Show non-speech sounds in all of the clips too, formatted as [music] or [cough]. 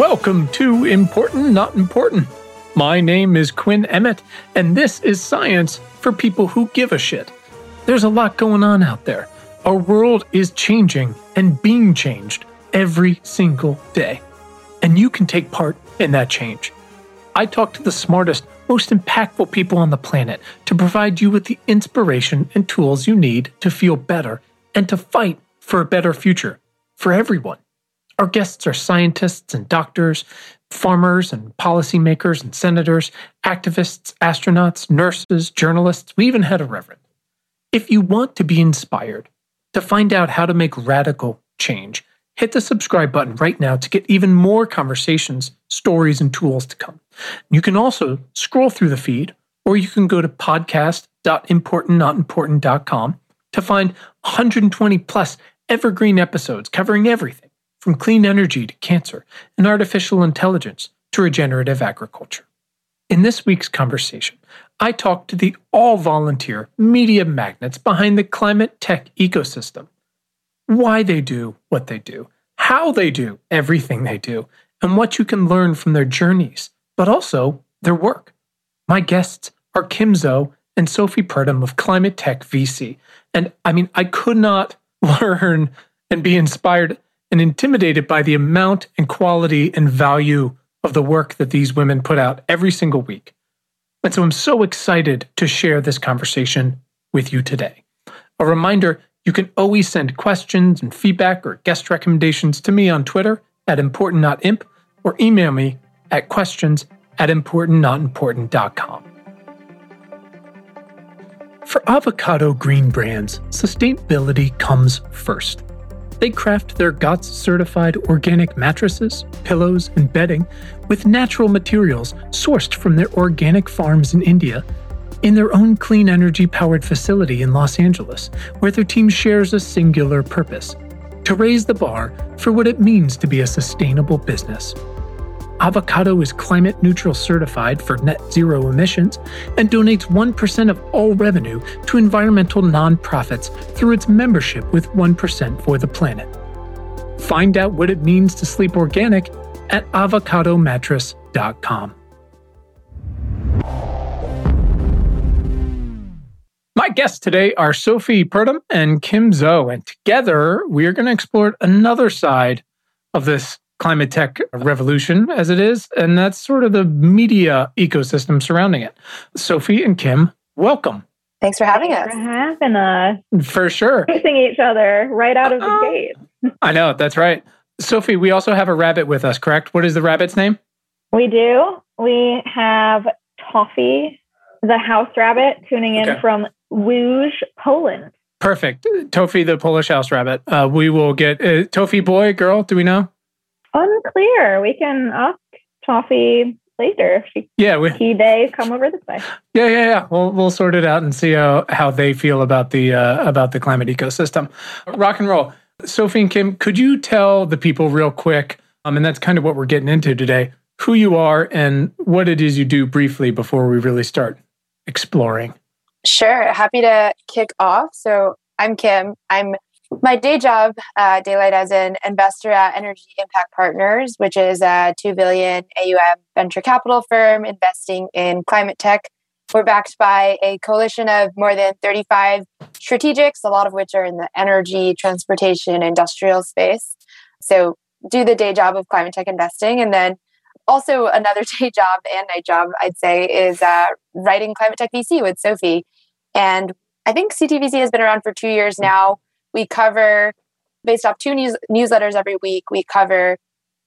Welcome to Important Not Important. My name is Quinn Emmett, and this is science for people who give a shit. There's a lot going on out there. Our world is changing and being changed every single day. And you can take part in that change. I talk to the smartest, most impactful people on the planet to provide you with the inspiration and tools you need to feel better and to fight for a better future for everyone. Our guests are scientists and doctors, farmers and policymakers and senators, activists, astronauts, nurses, journalists. We even had a reverend. If you want to be inspired to find out how to make radical change, hit the subscribe button right now to get even more conversations, stories, and tools to come. You can also scroll through the feed, or you can go to podcast.importantnotimportant.com to find 120 plus evergreen episodes covering everything from clean energy to cancer and artificial intelligence to regenerative agriculture. In this week's conversation, I talked to the all volunteer media magnets behind the climate tech ecosystem. Why they do what they do, how they do everything they do, and what you can learn from their journeys, but also their work. My guests are Kim Zou and Sophie Purdom of Climate Tech VC. And I mean, I could not [laughs] learn and be inspired and intimidated by the amount and quality and value of the work that these women put out every single week. And so I'm so excited to share this conversation with you today. A reminder you can always send questions and feedback or guest recommendations to me on Twitter at importantnotimp or email me at questions at importantnotimportant.com. For avocado green brands, sustainability comes first. They craft their GOTS certified organic mattresses, pillows, and bedding with natural materials sourced from their organic farms in India in their own clean energy powered facility in Los Angeles, where their team shares a singular purpose to raise the bar for what it means to be a sustainable business. Avocado is climate neutral certified for net zero emissions and donates 1% of all revenue to environmental nonprofits through its membership with 1% for the planet. Find out what it means to sleep organic at avocadomattress.com. My guests today are Sophie Purdom and Kim Zou, and together we are going to explore another side of this climate tech revolution as it is, and that's sort of the media ecosystem surrounding it. Sophie and Kim, welcome. Thanks for having Thanks us. For having us. For sure. Facing each other right out of the Uh-oh. gate. I know, that's right. Sophie, we also have a rabbit with us, correct? What is the rabbit's name? We do. We have Toffee, the house rabbit, tuning in Okay. from Łódź, Poland. Perfect. Toffee, the Polish house rabbit. Uh, we will get uh, Toffee boy, girl. Do we know? Unclear. We can ask Toffee later if she Yeah, we, he they come over this way. yeah, yeah, yeah. We'll we'll sort it out and see how, how they feel about the uh, about the climate ecosystem. Rock and roll. Sophie and Kim, could you tell the people real quick? Um, and that's kind of what we're getting into today. Who you are and what it is you do briefly before we really start exploring. Sure. Happy to kick off. So I'm Kim. I'm my day job, uh, daylight as an investor at Energy Impact Partners, which is a two billion AUM venture capital firm investing in climate tech. We're backed by a coalition of more than 35 strategics, a lot of which are in the energy, transportation, industrial space. So do the day job of climate tech investing, and then also another [laughs] day job and night job, I'd say, is uh, writing climate tech VC with Sophie. And I think CTVC has been around for two years now. We cover, based off two news, newsletters every week, we cover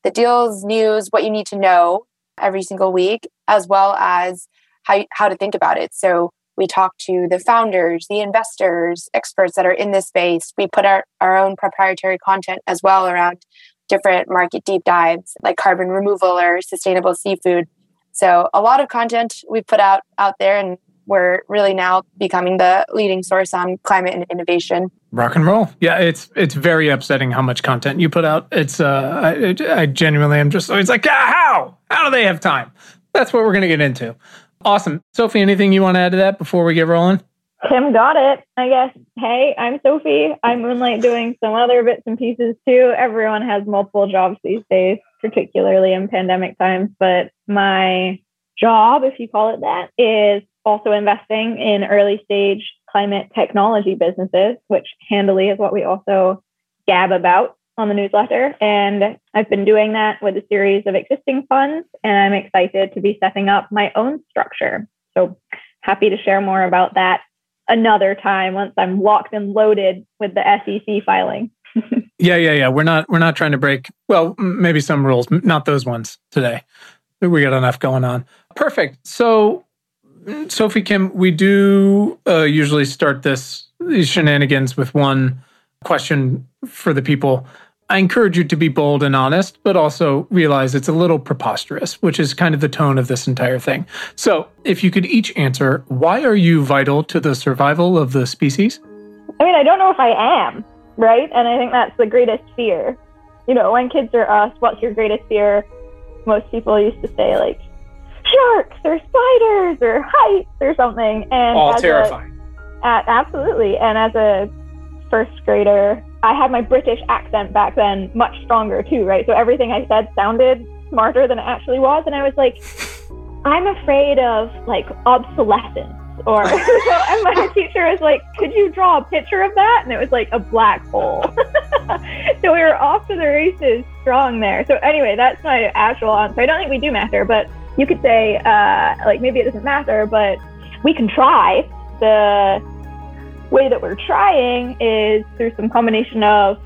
the deals, news, what you need to know every single week, as well as how, how to think about it. So we talk to the founders, the investors, experts that are in this space. We put our, our own proprietary content as well around different market deep dives like carbon removal or sustainable seafood. So a lot of content we put out out there and we're really now becoming the leading source on climate and innovation. Rock and roll. Yeah, it's it's very upsetting how much content you put out. It's uh, I, I genuinely am just it's like ah, how how do they have time? That's what we're gonna get into. Awesome, Sophie. Anything you want to add to that before we get rolling? Kim got it, I guess. Hey, I'm Sophie. I moonlight doing some other bits and pieces too. Everyone has multiple jobs these days. particularly in pandemic times. But my job, if you call it that, is also investing in early stage climate technology businesses, which handily is what we also gab about on the newsletter. And I've been doing that with a series of existing funds, and I'm excited to be setting up my own structure. So happy to share more about that another time once I'm locked and loaded with the SEC filing. [laughs] yeah, yeah, yeah. We're not we're not trying to break well, maybe some rules, not those ones today. We got enough going on. Perfect. So Sophie Kim, we do uh, usually start this these shenanigans with one question for the people. I encourage you to be bold and honest, but also realize it's a little preposterous, which is kind of the tone of this entire thing. So, if you could each answer, why are you vital to the survival of the species? I mean, I don't know if I am, right? And I think that's the greatest fear. You know, when kids are asked, what's your greatest fear? Most people used to say, like, sharks or spiders or heights or something. And all terrifying. A, at, absolutely. And as a first grader, I had my British accent back then much stronger too, right? So everything I said sounded smarter than it actually was. And I was like, I'm afraid of like obsolescence. Or [laughs] and my teacher was like, Could you draw a picture of that? And it was like a black hole. [laughs] so we were off to the races strong there. So anyway, that's my actual answer. I don't think we do matter, but you could say, uh, like, maybe it doesn't matter, but we can try. The way that we're trying is through some combination of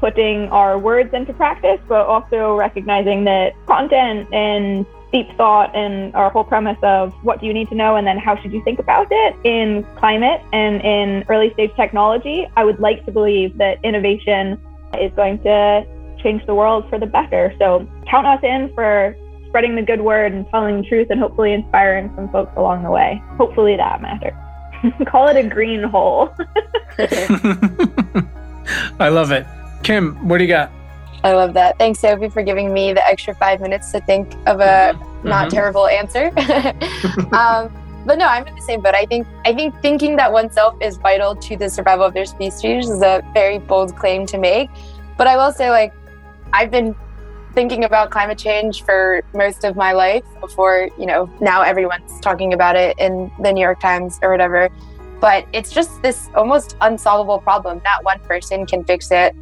putting our words into practice, but also recognizing that content and deep thought and our whole premise of what do you need to know and then how should you think about it in climate and in early stage technology, I would like to believe that innovation is going to change the world for the better. So count us in for spreading the good word and telling the truth and hopefully inspiring some folks along the way. Hopefully that matters. [laughs] Call it a green hole. [laughs] I love it. Kim, what do you got? I love that. Thanks, Sophie, for giving me the extra five minutes to think of a mm-hmm. not mm-hmm. terrible answer. [laughs] um, but no, I'm in the same boat. I think I think thinking that oneself is vital to the survival of their species is a very bold claim to make. But I will say, like, I've been thinking about climate change for most of my life before, you know, now everyone's talking about it in the New York Times or whatever. But it's just this almost unsolvable problem. Not one person can fix it.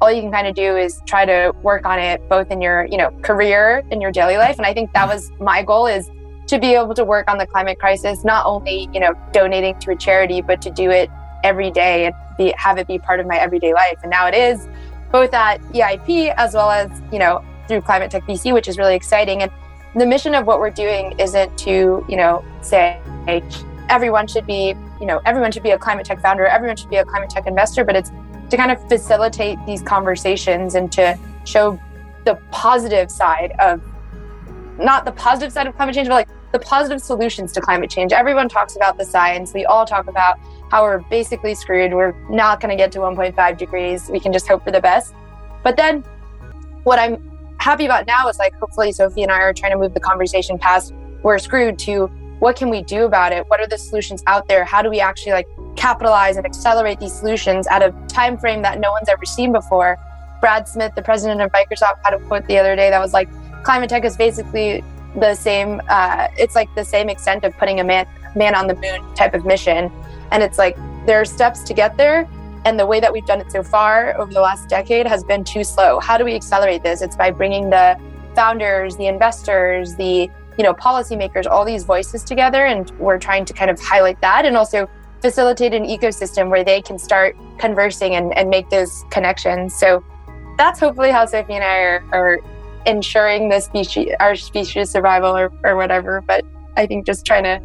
All you can kind of do is try to work on it both in your, you know, career in your daily life. And I think that was my goal is to be able to work on the climate crisis, not only, you know, donating to a charity, but to do it every day and be, have it be part of my everyday life. And now it is both at EIP as well as, you know, through Climate Tech VC, which is really exciting. And the mission of what we're doing isn't to, you know, say everyone should be, you know, everyone should be a climate tech founder, everyone should be a climate tech investor, but it's to kind of facilitate these conversations and to show the positive side of not the positive side of climate change, but like the positive solutions to climate change. Everyone talks about the science. We all talk about how we're basically screwed. We're not going to get to 1.5 degrees. We can just hope for the best. But then what I'm happy about now is like hopefully Sophie and I are trying to move the conversation past we're screwed to what can we do about it? What are the solutions out there? How do we actually like capitalize and accelerate these solutions at a time frame that no one's ever seen before? Brad Smith, the president of Microsoft, had a quote the other day that was like, "Climate tech is basically the same. Uh, it's like the same extent of putting a man man on the moon type of mission, and it's like there are steps to get there, and the way that we've done it so far over the last decade has been too slow. How do we accelerate this? It's by bringing the founders, the investors, the you know policymakers, all these voices together, and we're trying to kind of highlight that and also facilitate an ecosystem where they can start conversing and, and make those connections. So that's hopefully how Sophie and I are, are ensuring the species, our species survival or, or whatever. But I think just trying to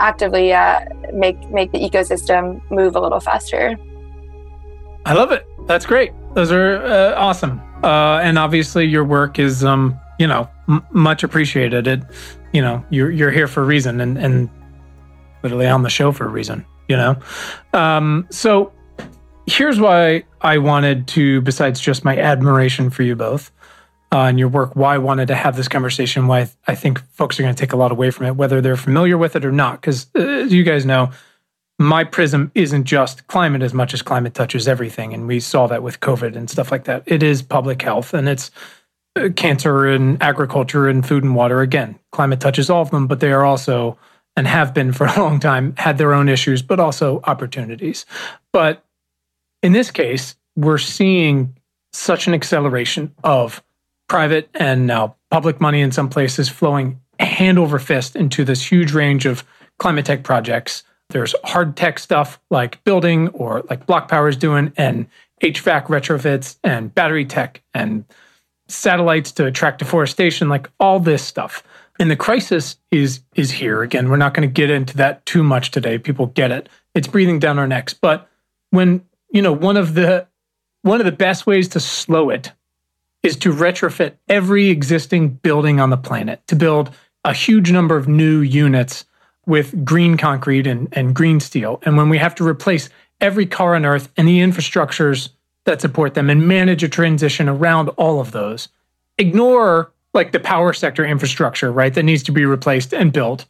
actively uh, make make the ecosystem move a little faster. I love it. That's great. Those are uh, awesome. Uh, and obviously, your work is, um, you know, m- much appreciated. It, you know, you're you're here for a reason, and and literally on the show for a reason. You know, um, so here's why I wanted to, besides just my admiration for you both uh, and your work, why I wanted to have this conversation. Why I think folks are going to take a lot away from it, whether they're familiar with it or not. Because uh, you guys know, my prism isn't just climate as much as climate touches everything. And we saw that with COVID and stuff like that. It is public health and it's uh, cancer and agriculture and food and water. Again, climate touches all of them, but they are also and have been for [laughs] a long time had their own issues, but also opportunities. But in this case, we're seeing such an acceleration of private and now public money in some places flowing hand over fist into this huge range of climate tech projects. There's hard tech stuff like building or like BlocPower is doing, and HVAC retrofits and battery tech and satellites to track deforestation, like all this stuff. And the crisis is is here. Again, we're not going to get into that too much today. People get it. It's breathing down our necks. But when, you know, one of the one of the best ways to slow it is to retrofit every existing building on the planet, to build a huge number of new units with green concrete and, and green steel. And when we have to replace every car on earth and the infrastructures that support them and manage a transition around all of those, ignore like the power sector infrastructure, right, that needs to be replaced and built.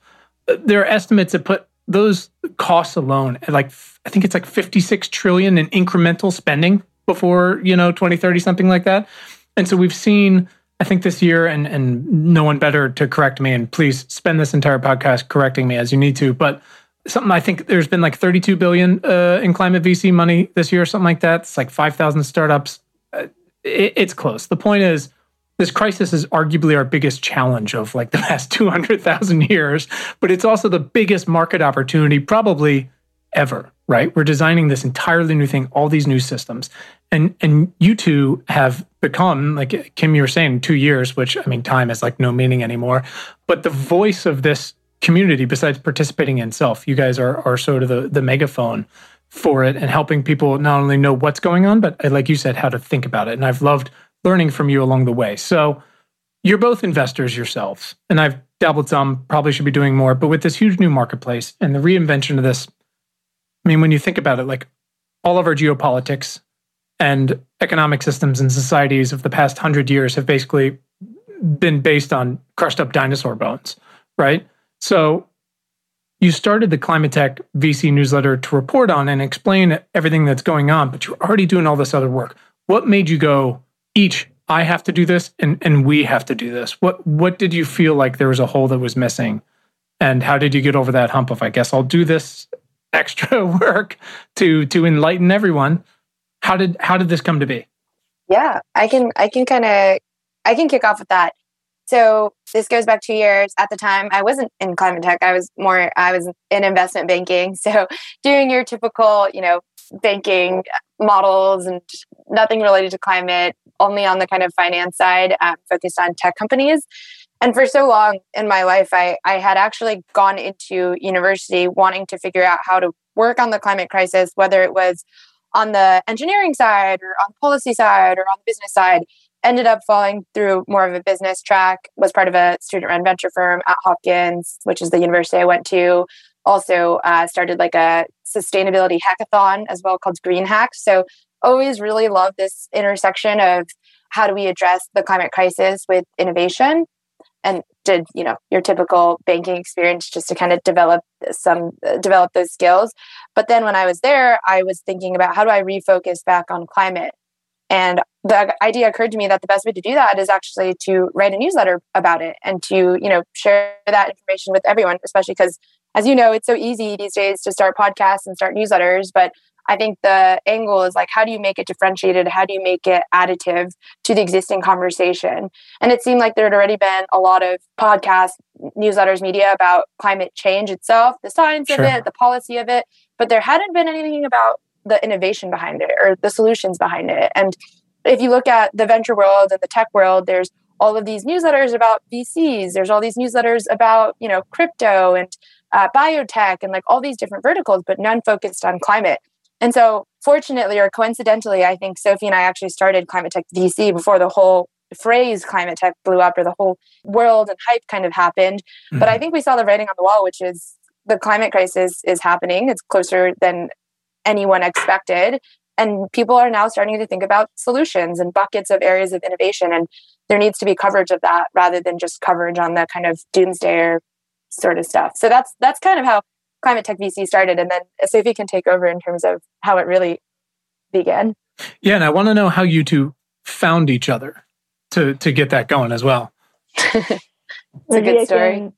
There are estimates that put those costs alone at like I think it's like 56 trillion in incremental spending before, you know, 2030 something like that. And so we've seen I think this year and and no one better to correct me and please spend this entire podcast correcting me as you need to, but something I think there's been like 32 billion uh, in climate VC money this year, something like that. It's like 5,000 startups. Uh, it, it's close. The point is, this crisis is arguably our biggest challenge of like the past [laughs] 200,000 years, but it's also the biggest market opportunity probably ever, right? We're designing this entirely new thing, all these new systems. And and you two have become like Kim you were saying 2 years, which I mean time has like no meaning anymore, but the voice of this community besides participating in self, you guys are are sort of the the megaphone for it and helping people not only know what's going on, but like you said, how to think about it. And I've loved learning from you along the way. So you're both investors yourselves, and I've dabbled some, probably should be doing more. But with this huge new marketplace and the reinvention of this, I mean, when you think about it, like all of our geopolitics and economic systems and societies of the past hundred years have basically been based on crushed up dinosaur bones, right? So you started the Climate Tech VC newsletter to report on and explain everything that's going on, but you're already doing all this other work. What made you go, each I have to do this and and we have to do this. What what did you feel like there was a hole that was missing? And how did you get over that hump of I guess I'll do this extra [laughs] work to to enlighten everyone? How did how did this come to be? Yeah, I can I can kind of I can kick off with that. So this goes back two years. At the time, I wasn't in climate tech. I was more I was in investment banking. [laughs] So doing your typical, you know, banking models and nothing related to climate, only on the kind of finance side, um, focused on tech companies. And for so long in my life, I, I had actually gone into university wanting to figure out how to work on the climate crisis, whether it was on the engineering side or on the policy side or on the business side. Ended up falling through more of a business track, was part of a student run venture firm at Hopkins, which is the university I went to. Also, uh, started like a sustainability hackathon as well called Green hack So always really love this intersection of how do we address the climate crisis with innovation and did you know your typical banking experience just to kind of develop some uh, develop those skills. But then when i was there i was thinking about how do i refocus back on climate? And the idea occurred to me that the best way to do that is actually to write a newsletter about it and to you know share that information with everyone especially because as you know it's so easy these days to start podcasts and start newsletters but I think the angle is like, how do you make it differentiated? How do you make it additive to the existing conversation? And it seemed like there had already been a lot of podcasts, newsletters, media about climate change itself, the science sure. of it, the policy of it, but there hadn't been anything about the innovation behind it or the solutions behind it. And if you look at the venture world and the tech world, there's all of these newsletters about VCs. There's all these newsletters about you know crypto and uh, biotech and like all these different verticals, but none focused on climate. And so, fortunately or coincidentally, I think Sophie and I actually started Climate Tech VC before the whole phrase climate tech blew up or the whole world and hype kind of happened. Mm-hmm. But I mm-hmm. think we saw the writing on the wall, which is the climate crisis is happening. It's closer than anyone expected. And people are now starting to think about solutions and buckets of areas of innovation. And there needs to be coverage of that rather than just coverage on the kind of doomsday sort of stuff. So that's that's kind of how Climate Tech VC started, and then Sophie can take over in terms of how it really began. Yeah, and I want to know how you two found each other. to to get that going as well. [laughs] it's a good story.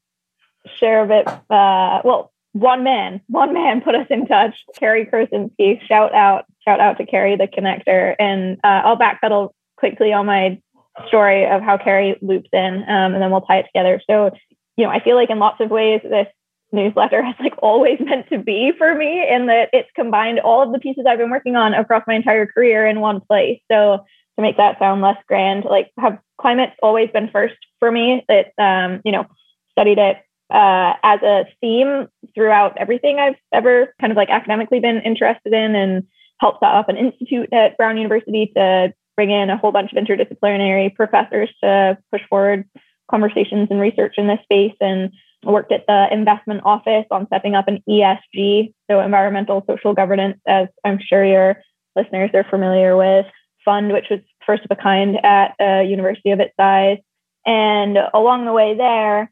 Share a bit. Uh, well, one man, one man put us in touch. Cary Krosinsky. Shout out, shout out to Cary the connector. And uh, I'll backpedal quickly on my story of how Carrie loops in, um, and then we'll tie it together. So, you know, I feel like in lots of ways this newsletter has like always [laughs] meant to be for me in that it's combined all of the pieces I've been working on across my entire career in one place. So to make that sound less grand, like have climate's always been first for me. That um, you know, studied it uh, as a theme throughout everything I've ever kind of like academically been interested in and helped set up an institute at Brown University to bring in a whole bunch of interdisciplinary professors to push forward conversations and research in this space and worked at the investment office on setting up an ESG, so environmental social governance, as I'm sure your listeners are familiar with, fund, which was first of a kind at a university of its size. And along the way there,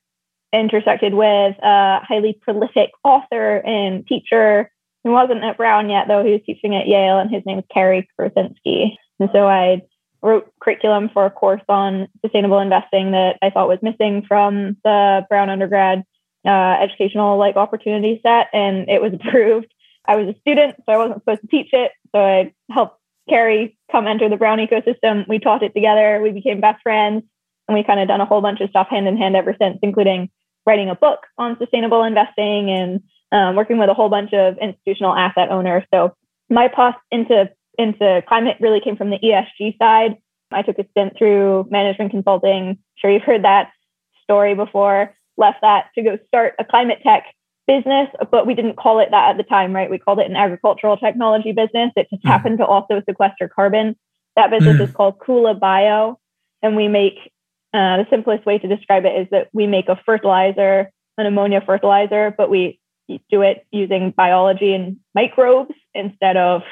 intersected with a highly prolific author and teacher who wasn't at Brown yet, though he was teaching at Yale, and his name is Cary Krosinsky. And so I wrote curriculum for a course on sustainable investing that I thought was missing from the Brown undergrad uh, educational like opportunity set, and it was [laughs] approved. I was a student, so I wasn't supposed to teach it. So I helped Cary come enter the Brown ecosystem. We taught it together. We became best friends, and we kind of done a whole bunch of stuff hand in hand ever since, including writing a book on sustainable investing and um, working with a whole bunch of institutional asset owners. So my path into into climate really came from the ESG side. I took a stint through management consulting. I'm sure you've heard that story before. Left that to go start a climate tech business, but we didn't call it that at the time, right? We called it an agricultural technology business. It just mm. happened to also sequester carbon. That business mm. is called Kula Bio, and we make uh, the simplest way to describe it is that we make a fertilizer, an ammonia fertilizer, but we do it using biology and microbes instead of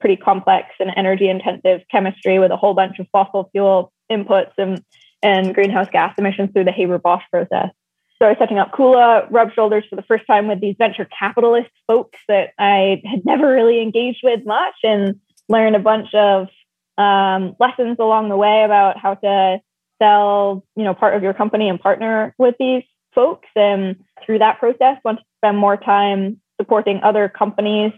pretty complex and energy intensive chemistry with a whole bunch of fossil fuel inputs and, and greenhouse gas emissions through the Haber Bosch process. So I was setting up Kula, rubbed shoulders for the first time with these venture capitalist folks that I had never really engaged with much and learned a bunch of um, lessons along the way about how to sell, you know, part of your company and partner with these folks. And through that process, want to spend more time supporting other companies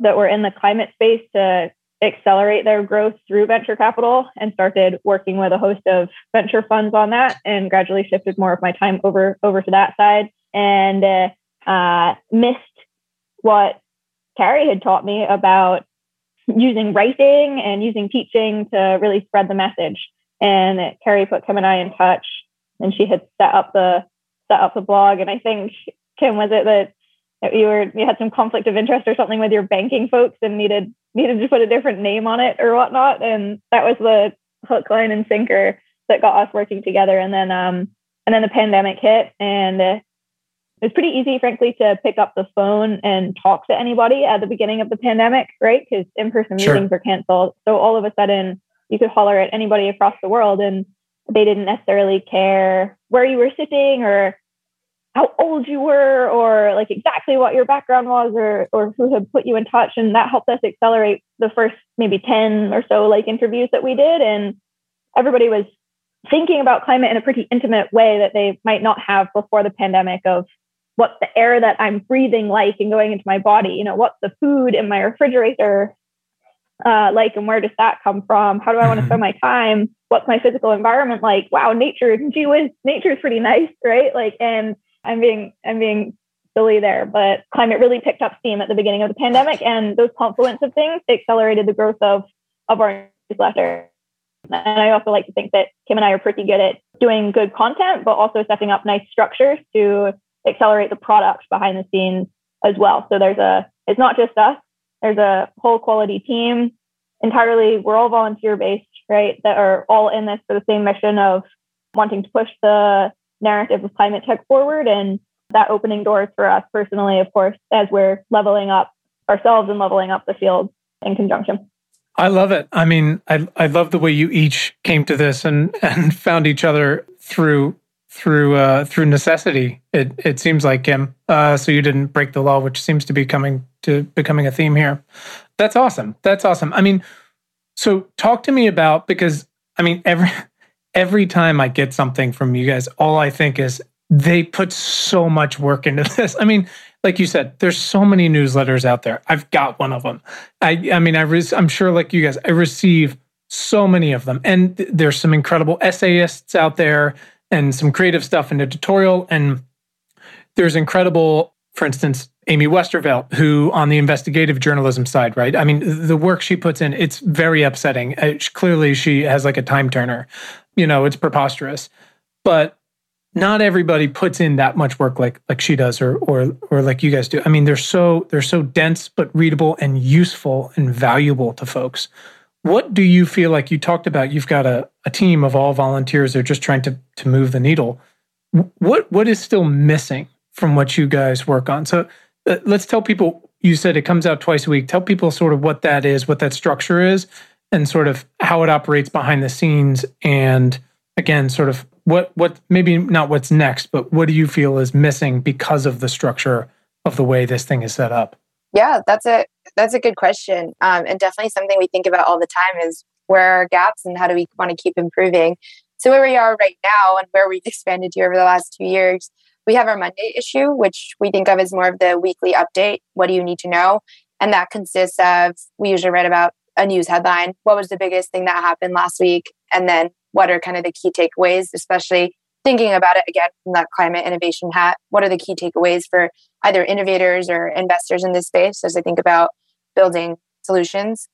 that were in the climate space to accelerate their growth through venture capital and started working with a host of venture funds on that and gradually shifted more of my time over over to that side and uh, uh, missed what Cary had taught me about using writing and using teaching to really spread the message. And Cary put Kim and I in touch, and she had set up the set up the blog. And I think Kim was it that you were you had some conflict of interest or something with your banking folks and needed needed to put a different name on it or whatnot. And that was the hook, line, and sinker that got us working together. And then um and then the pandemic hit and uh, it was pretty easy, frankly, to pick up the phone and talk to anybody at the beginning of the pandemic, right? Because in-person sure. meetings were canceled. So all of a sudden you could holler at anybody across the world and they didn't necessarily care where you were sitting or how old you were or like exactly what your background was or or who had put you in touch. And that helped us accelerate the first maybe 10 or so like interviews that we did. And everybody was thinking about climate in a pretty intimate way that they might not have before the pandemic of what's the air that I'm breathing like and going into my body you know what's the food in my refrigerator uh, like and where does that come from? How do I want to spend my time? What's my physical environment like? Wow nature gee whiz nature is pretty nice [laughs] right? Like and I'm being I'm being silly there, but climate really picked up steam at the beginning of the pandemic, and those confluence of things accelerated the growth of of our newsletter. And I also like to think that Kim and I are pretty good at doing good content, but also setting up nice structures to accelerate the product behind the scenes as well. So there's a it's not just us. There's a whole quality team entirely. We're all volunteer based, right? That are all in this for the same mission of wanting to push the narrative of climate tech forward. And that opening doors for us personally, of course, as we're leveling up ourselves and leveling up the field in conjunction. I love it. I mean, I I love the way you each came to this and and [laughs] found each other through through uh, through necessity. It it seems like Kim. Uh, so you didn't break the law, which seems to be coming to becoming a theme here. That's awesome. That's awesome. I mean, so talk to me about because I mean every every time I get something from you guys, all I think is they put so much work into [laughs] this. I mean, like you said, there's so many newsletters out there. I've got one of them. I, I mean, I res- I'm sure, like you guys, I receive so many of them, and th- there's some incredible essayists out there, and some creative stuff in editorial, and there's incredible, for instance, Amy Westervelt, who on the investigative journalism side, right? I mean, the work she puts in, it's very upsetting. Uh, clearly, she has like a time turner. You know, it's preposterous. But not everybody puts in that much work like like she does or or or like you guys do. I mean, they're so they're so dense but readable and useful and valuable to folks. What do you feel like you talked about? You've got a, a team of all volunteers. They're just trying to to move the needle. What what is still missing from what you guys work on? So let's tell people. You said it comes out twice a week. Tell people sort of what that is, what that structure is, and sort of how it operates behind the scenes, and again, sort of what what maybe not what's next, but what do you feel is missing because of the structure of the way this thing is set up? Yeah, that's a that's a good question, um, and definitely something we think about all the time is where are gaps and how do we want to keep improving. So where we are right now and where we've [laughs] expanded to over the last two years, we have our Monday issue, which we think of as more of the weekly update. What do you need to know? And that consists of we usually write about a news headline. What was the biggest thing that happened last week? And then what are kind of the key takeaways, especially thinking about it again from that climate innovation hat? What are the key takeaways for either innovators or investors in this space as I think about building solutions?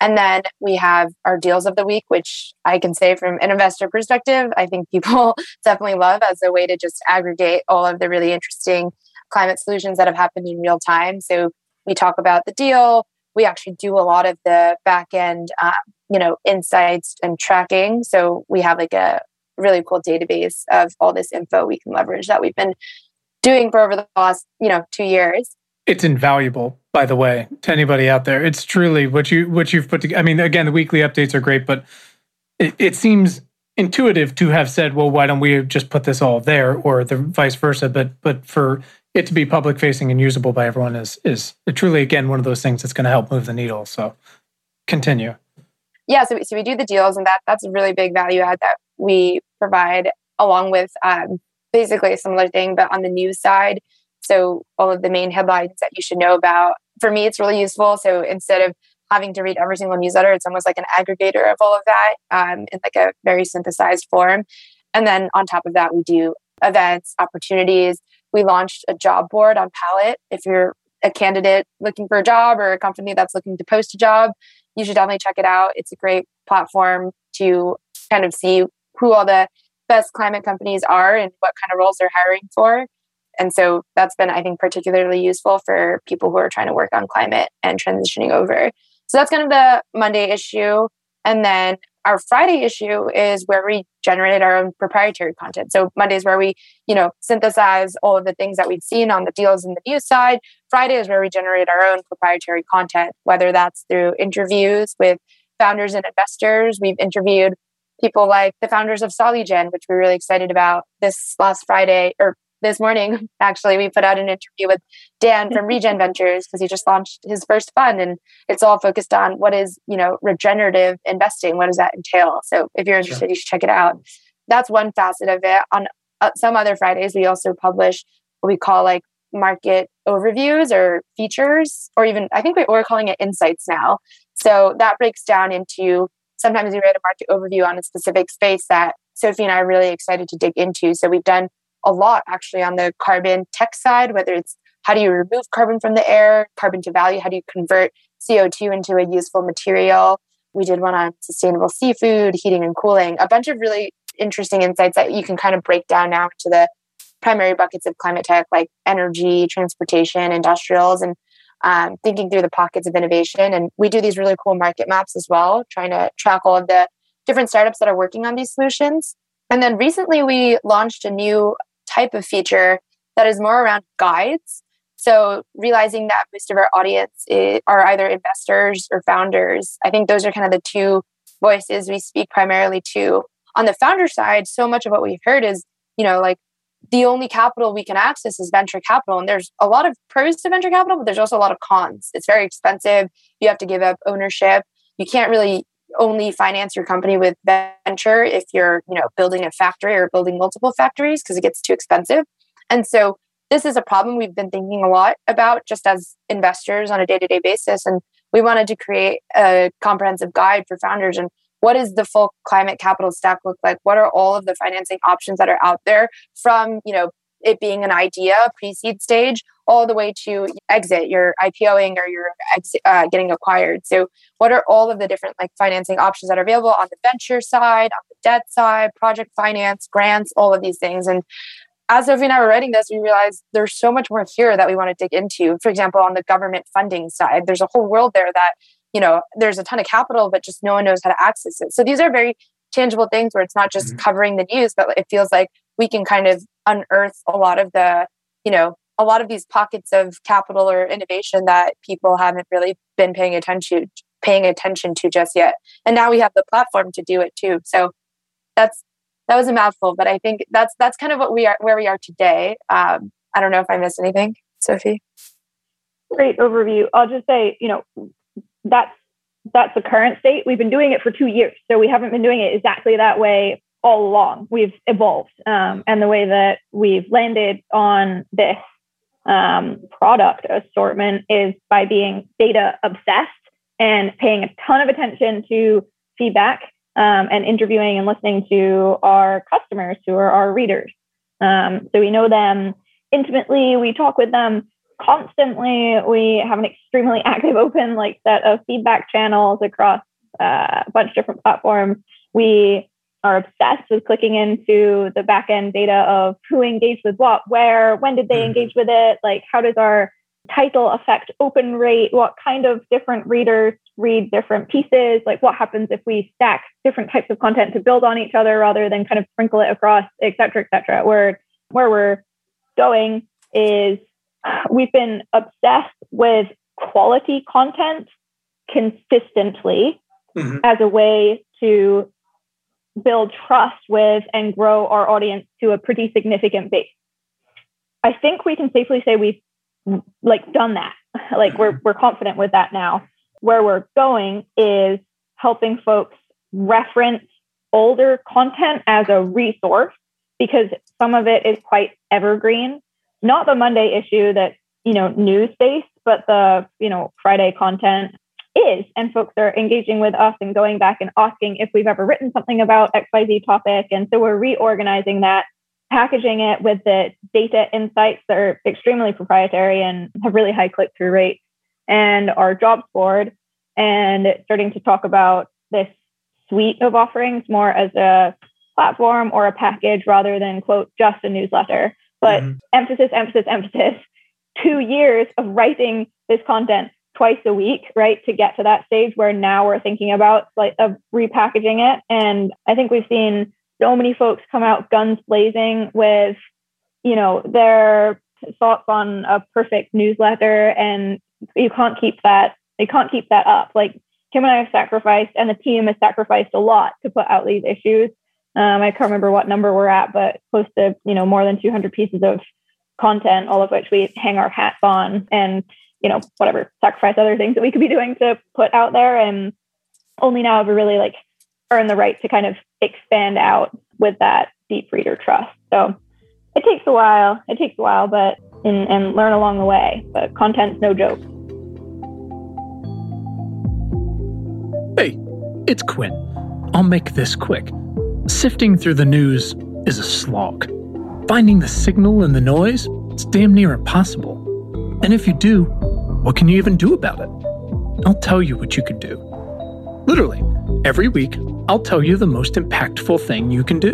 And then we have our deals of the week, which I can say from an investor perspective, I think people [laughs] definitely love as a way to just aggregate all of the really interesting climate solutions that have happened in real time. So we talk about the deal. We actually do a lot of the back end um, you know insights and tracking so we have like a really cool database of all this info we can leverage that we've been doing for over the last you know two years it's invaluable by the way to anybody out there. It's truly what you what you've put together i mean again the weekly updates are great but it, it seems intuitive to have said well why don't we just put this all there? Or the vice versa but but for it to be public facing and usable by everyone is is truly again one of those things that's going to help move the needle. So continue. Yeah, so, so we do the deals, and that that's a really big value add that we provide along with um, basically a similar thing, but on the news side. So all of the main headlines that you should know about. For me, it's really useful. So instead of having to read every single newsletter, it's almost like an aggregator of all of that um, in like a very synthesized form. And then on top of that, we do events, opportunities. We launched a job board on Pallet. If you're a candidate looking for a job or a company that's looking to post a job, you should definitely check it out. It's a great platform to kind of see who all the best climate companies are and what kind of roles they're hiring for. And so that's been, I think, particularly useful for people who are trying to work on climate and transitioning over. So that's kind of the Monday issue. And then our Friday issue is where we generated our own proprietary content. So Monday is where we, you know, synthesize all of the things that we've seen on the deals and the news side. Friday is where we generate our own proprietary content, whether that's through interviews with founders and investors. We've interviewed people like the founders of Solugen, which we're really excited about this last Friday or this morning, [laughs] actually, we put out an interview with Dan from [laughs] Regen Ventures because he just launched his first fund, and it's all focused on what is you know regenerative investing. What does that entail? So if you're interested, sure. you should check it out. That's one facet of it. On uh, some other Fridays, we also publish what we call like market overviews or features, or even I think we're calling it insights now. So that breaks down into sometimes we write a market overview on a specific space that Sophie and I are really excited to dig into. So we've done a lot actually on the carbon tech side, whether it's how do you remove carbon from the air, carbon to value, how do you convert CO2 into a useful material. We did one on sustainable seafood, heating and cooling, a bunch of really interesting insights that you can kind of break down now to the primary buckets of climate tech like energy, transportation, industrials, and um, thinking through the pockets of innovation. And we do these really cool market maps as well, trying to track all of the different startups that are working on these solutions. And then recently we launched a new type of feature that is more around guides. So realizing that most of our audience is, are either investors or founders, I think those are kind of the two voices we speak primarily to. On the founder side, so much of what we've heard is, you know, like the only capital we can access is venture capital. And there's a lot of pros to venture capital, but there's also a lot of cons. It's very expensive. You have to give up ownership. You can't really only finance your company with venture if you're, you know, building a factory or building multiple factories because it gets too expensive. And so this is a problem we've been thinking a lot about just as investors on a day-to-day basis and we wanted to create a comprehensive guide for founders and what does the full climate capital stack look like what are all of the financing options that are out there from you know it being an idea pre-seed stage all the way to exit your ipoing or your uh, getting acquired so what are all of the different like financing options that are available on the venture side on the debt side project finance grants all of these things and as Sophie and I were writing this, we realized there's so much more here that we want to dig into. For example, on the government funding side, there's a whole world there that, you know, there's a ton of capital, but just no one knows how to access it. So these are very tangible things where it's not just mm-hmm. covering the news, but it feels like we can kind of unearth a lot of the, you know, a lot of these pockets of capital or innovation that people haven't really been paying attention paying attention to just yet. And now we have the platform to do it too. So that's that was a mouthful, but I think that's that's kind of what we are where we are today. Um, I don't know if I missed anything, Sophie. Great overview. I'll just say, you know, that's that's the current state. We've been doing it for two years, so we haven't been doing it exactly that way all along. We've evolved, um, and the way that we've landed on this um, product assortment is by being data obsessed and paying a ton of attention to feedback um, and interviewing and listening to our customers who are our readers. Um, so we know them intimately. We talk with them constantly. We have an extremely [laughs] active, open like set of feedback channels across uh, a bunch of different platforms. We are obsessed with clicking into the back end data of who engaged with what, where, when did they mm. engage with it, like how does our title affect open rate, what kind of different readers read different pieces, like what happens if we stack different types of content to build on each other rather than kind of sprinkle it across, et cetera, et cetera. Where, where we're going is we've been obsessed with quality content consistently mm-hmm. as a way to build trust with and grow our audience to a pretty significant base. I think we can safely say we've like done that. [laughs] like we're we're confident with that now. Where we're going is helping folks reference older content as a resource because some of it is quite evergreen. Not the Monday issue that, you know, news based, but the, you know, Friday content is. And folks are engaging with us and going back and asking if we've ever written something about XYZ topic. And so we're reorganizing that packaging it with the data insights that are extremely proprietary and have really high click through rates and our jobs board and starting to talk about this suite of offerings more as a platform or a package rather than quote just a newsletter but mm-hmm. emphasis emphasis emphasis [laughs] two years of writing this content twice a week right to get to that stage where now we're thinking about like repackaging it and i think we've seen so many folks come out guns blazing with, you know, their thoughts on a perfect newsletter, and you can't keep that. You can't keep that up. Like Kim and I have sacrificed, and the team has sacrificed a lot to put out these issues. Um, I can't remember what number we're at, but close to you know more than 200 pieces of content, all of which we hang our hats on, and you know whatever sacrifice other things that we could be doing to put out there. And only now have we really like earn the right to kind of expand out with that deep reader trust. So it takes a while. It takes a while, but and, and learn along the way. But content's no joke. Hey, it's Quinn. I'll make this quick. Sifting through the news is a slog. Finding the signal in the noise, it's damn near impossible. And if you do, what can you even do about it? I'll tell you what you can do. Literally, every week, I'll tell you the most impactful thing you can do.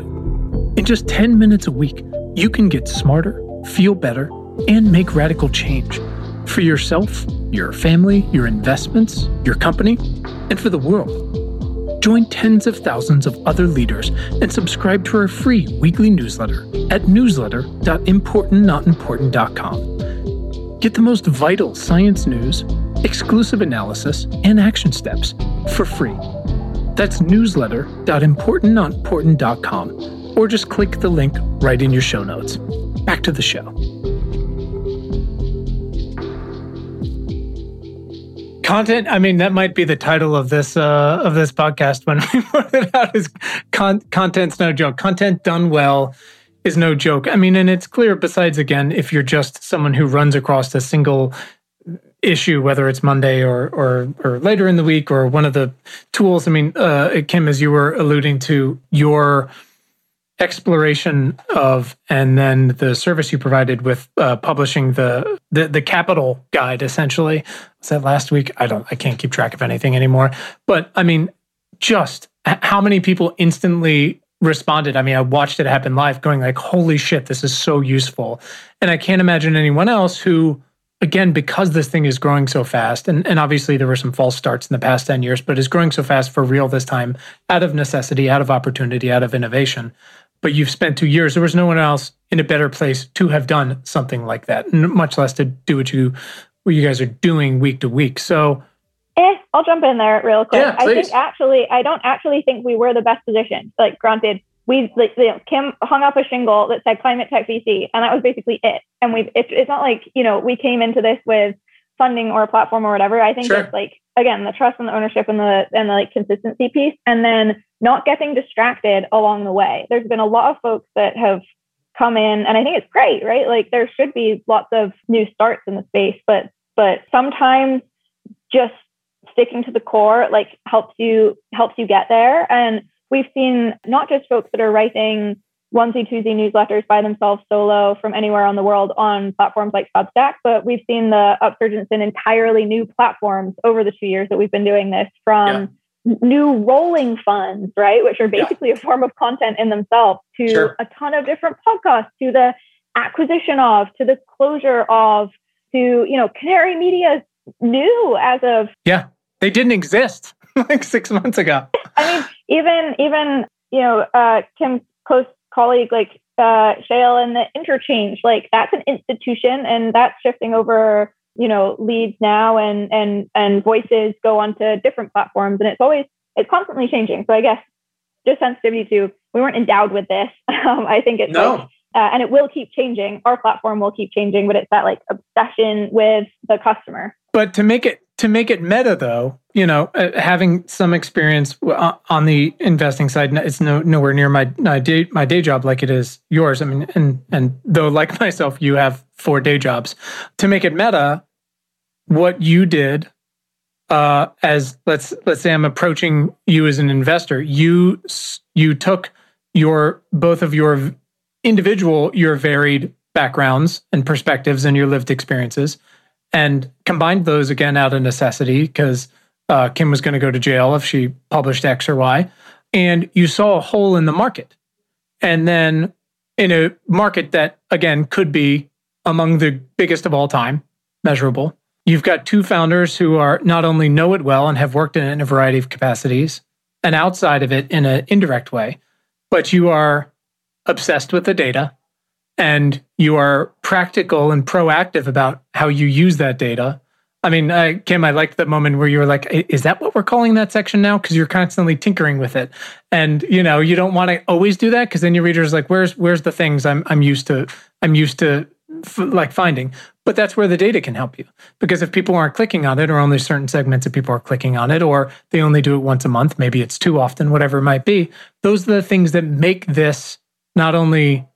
In just 10 minutes a week, you can get smarter, feel better, and make radical change for yourself, your family, your investments, your company, and for the world. Join tens of thousands of other leaders and subscribe to our free weekly newsletter at newsletter.importantnotimportant.com. Get the most vital science news, exclusive analysis, and action steps for free that's newsletter.importantnotimportant.com or just click the link right in your show notes. Back to the show. content i mean that might be the title of this uh of this podcast when we [laughs] put it out is con- content's no joke content done well is no joke. I mean and it's clear besides again if you're just someone who runs across a single issue whether it's monday or or or later in the week or one of the tools i mean uh kim as you were alluding to your exploration of and then the service you provided with uh, publishing the, the the capital guide essentially. Was that last week? I don't i can't keep track of anything anymore. But i mean just how many people instantly responded i mean i watched it happen live going like holy shit this is so useful and i can't imagine anyone else who again because this thing is growing so fast and, and obviously there were some false starts in the past 10 years but is growing so fast for real this time out of necessity out of opportunity out of innovation but you've spent two years. There was no one else in a better place to have done something like that, much less to do what you what you guys are doing week to week. So, eh, I'll jump in there real quick. Yeah, I think actually, I don't actually think we were the best positioned. Like, granted, we like you know, Kim hung up a shingle that said Climate Tech VC, and that was basically it. And we it, it's not like you know we came into this with funding or a platform or whatever. I think sure. it's like again the trust and the ownership and the and the like consistency piece, and then not getting distracted along the way. There's been a lot of folks that have come in, and I think it's great, right? Like there should be lots of new starts in the space, but but sometimes just sticking to the core like helps you helps you get there. And we've seen not just folks that are writing onesie twosie newsletters by themselves solo from anywhere on the world on platforms like Substack, but we've seen the upsurgence in entirely new platforms over the two years that we've been doing this from yeah. new rolling funds, right? Which are basically yeah. a form of content in themselves to sure. a ton of different podcasts, to the acquisition of, to the closure of, to, you know, Canary Media new as of Yeah. They didn't exist [laughs] like six months ago. I mean, even even, you know, uh Kim's close colleague like uh, Shayle and the interchange, like that's an institution and that's shifting over, you know, leads now and and and voices go onto different platforms and it's always it's constantly changing. So I guess just sensitivity to we weren't endowed with this. [laughs] Um, I think it's no. like, uh, and it will keep changing. Our platform will keep changing, but it's that like obsession with the customer. But to make it to make it meta though you know uh, having some experience on the investing side it's no nowhere near my my day, my day job like it is yours. I mean and and though [laughs] like myself you have four day jobs. To make it meta what you did uh as let's let's say i'm approaching you as an investor you you took your both of your individual your varied backgrounds and perspectives and your lived experiences and combined those again out of necessity because uh, Kim was going to go to jail if she published X or Y. And you saw a hole in the market. And then in a market that, again, could be among the biggest of all time, measurable, you've got two founders who are not only know it well and have worked in it in a variety of capacities and outside of it in an indirect way, but you are obsessed with the data and you are practical and proactive about how you use that data. I mean, I, Kim, I liked the moment where you were like, "Is that what we're calling that section now?" Because you're constantly tinkering with it, and you know you don't want to always do that because then your reader's like, "Where's where's the things I'm I'm used to I'm used to f- like finding." But that's where the data can help you because if people aren't clicking on it, or only certain segments of people are clicking on it, or they only do it once a month, maybe it's too often, whatever it might be. Those are the things that make this not only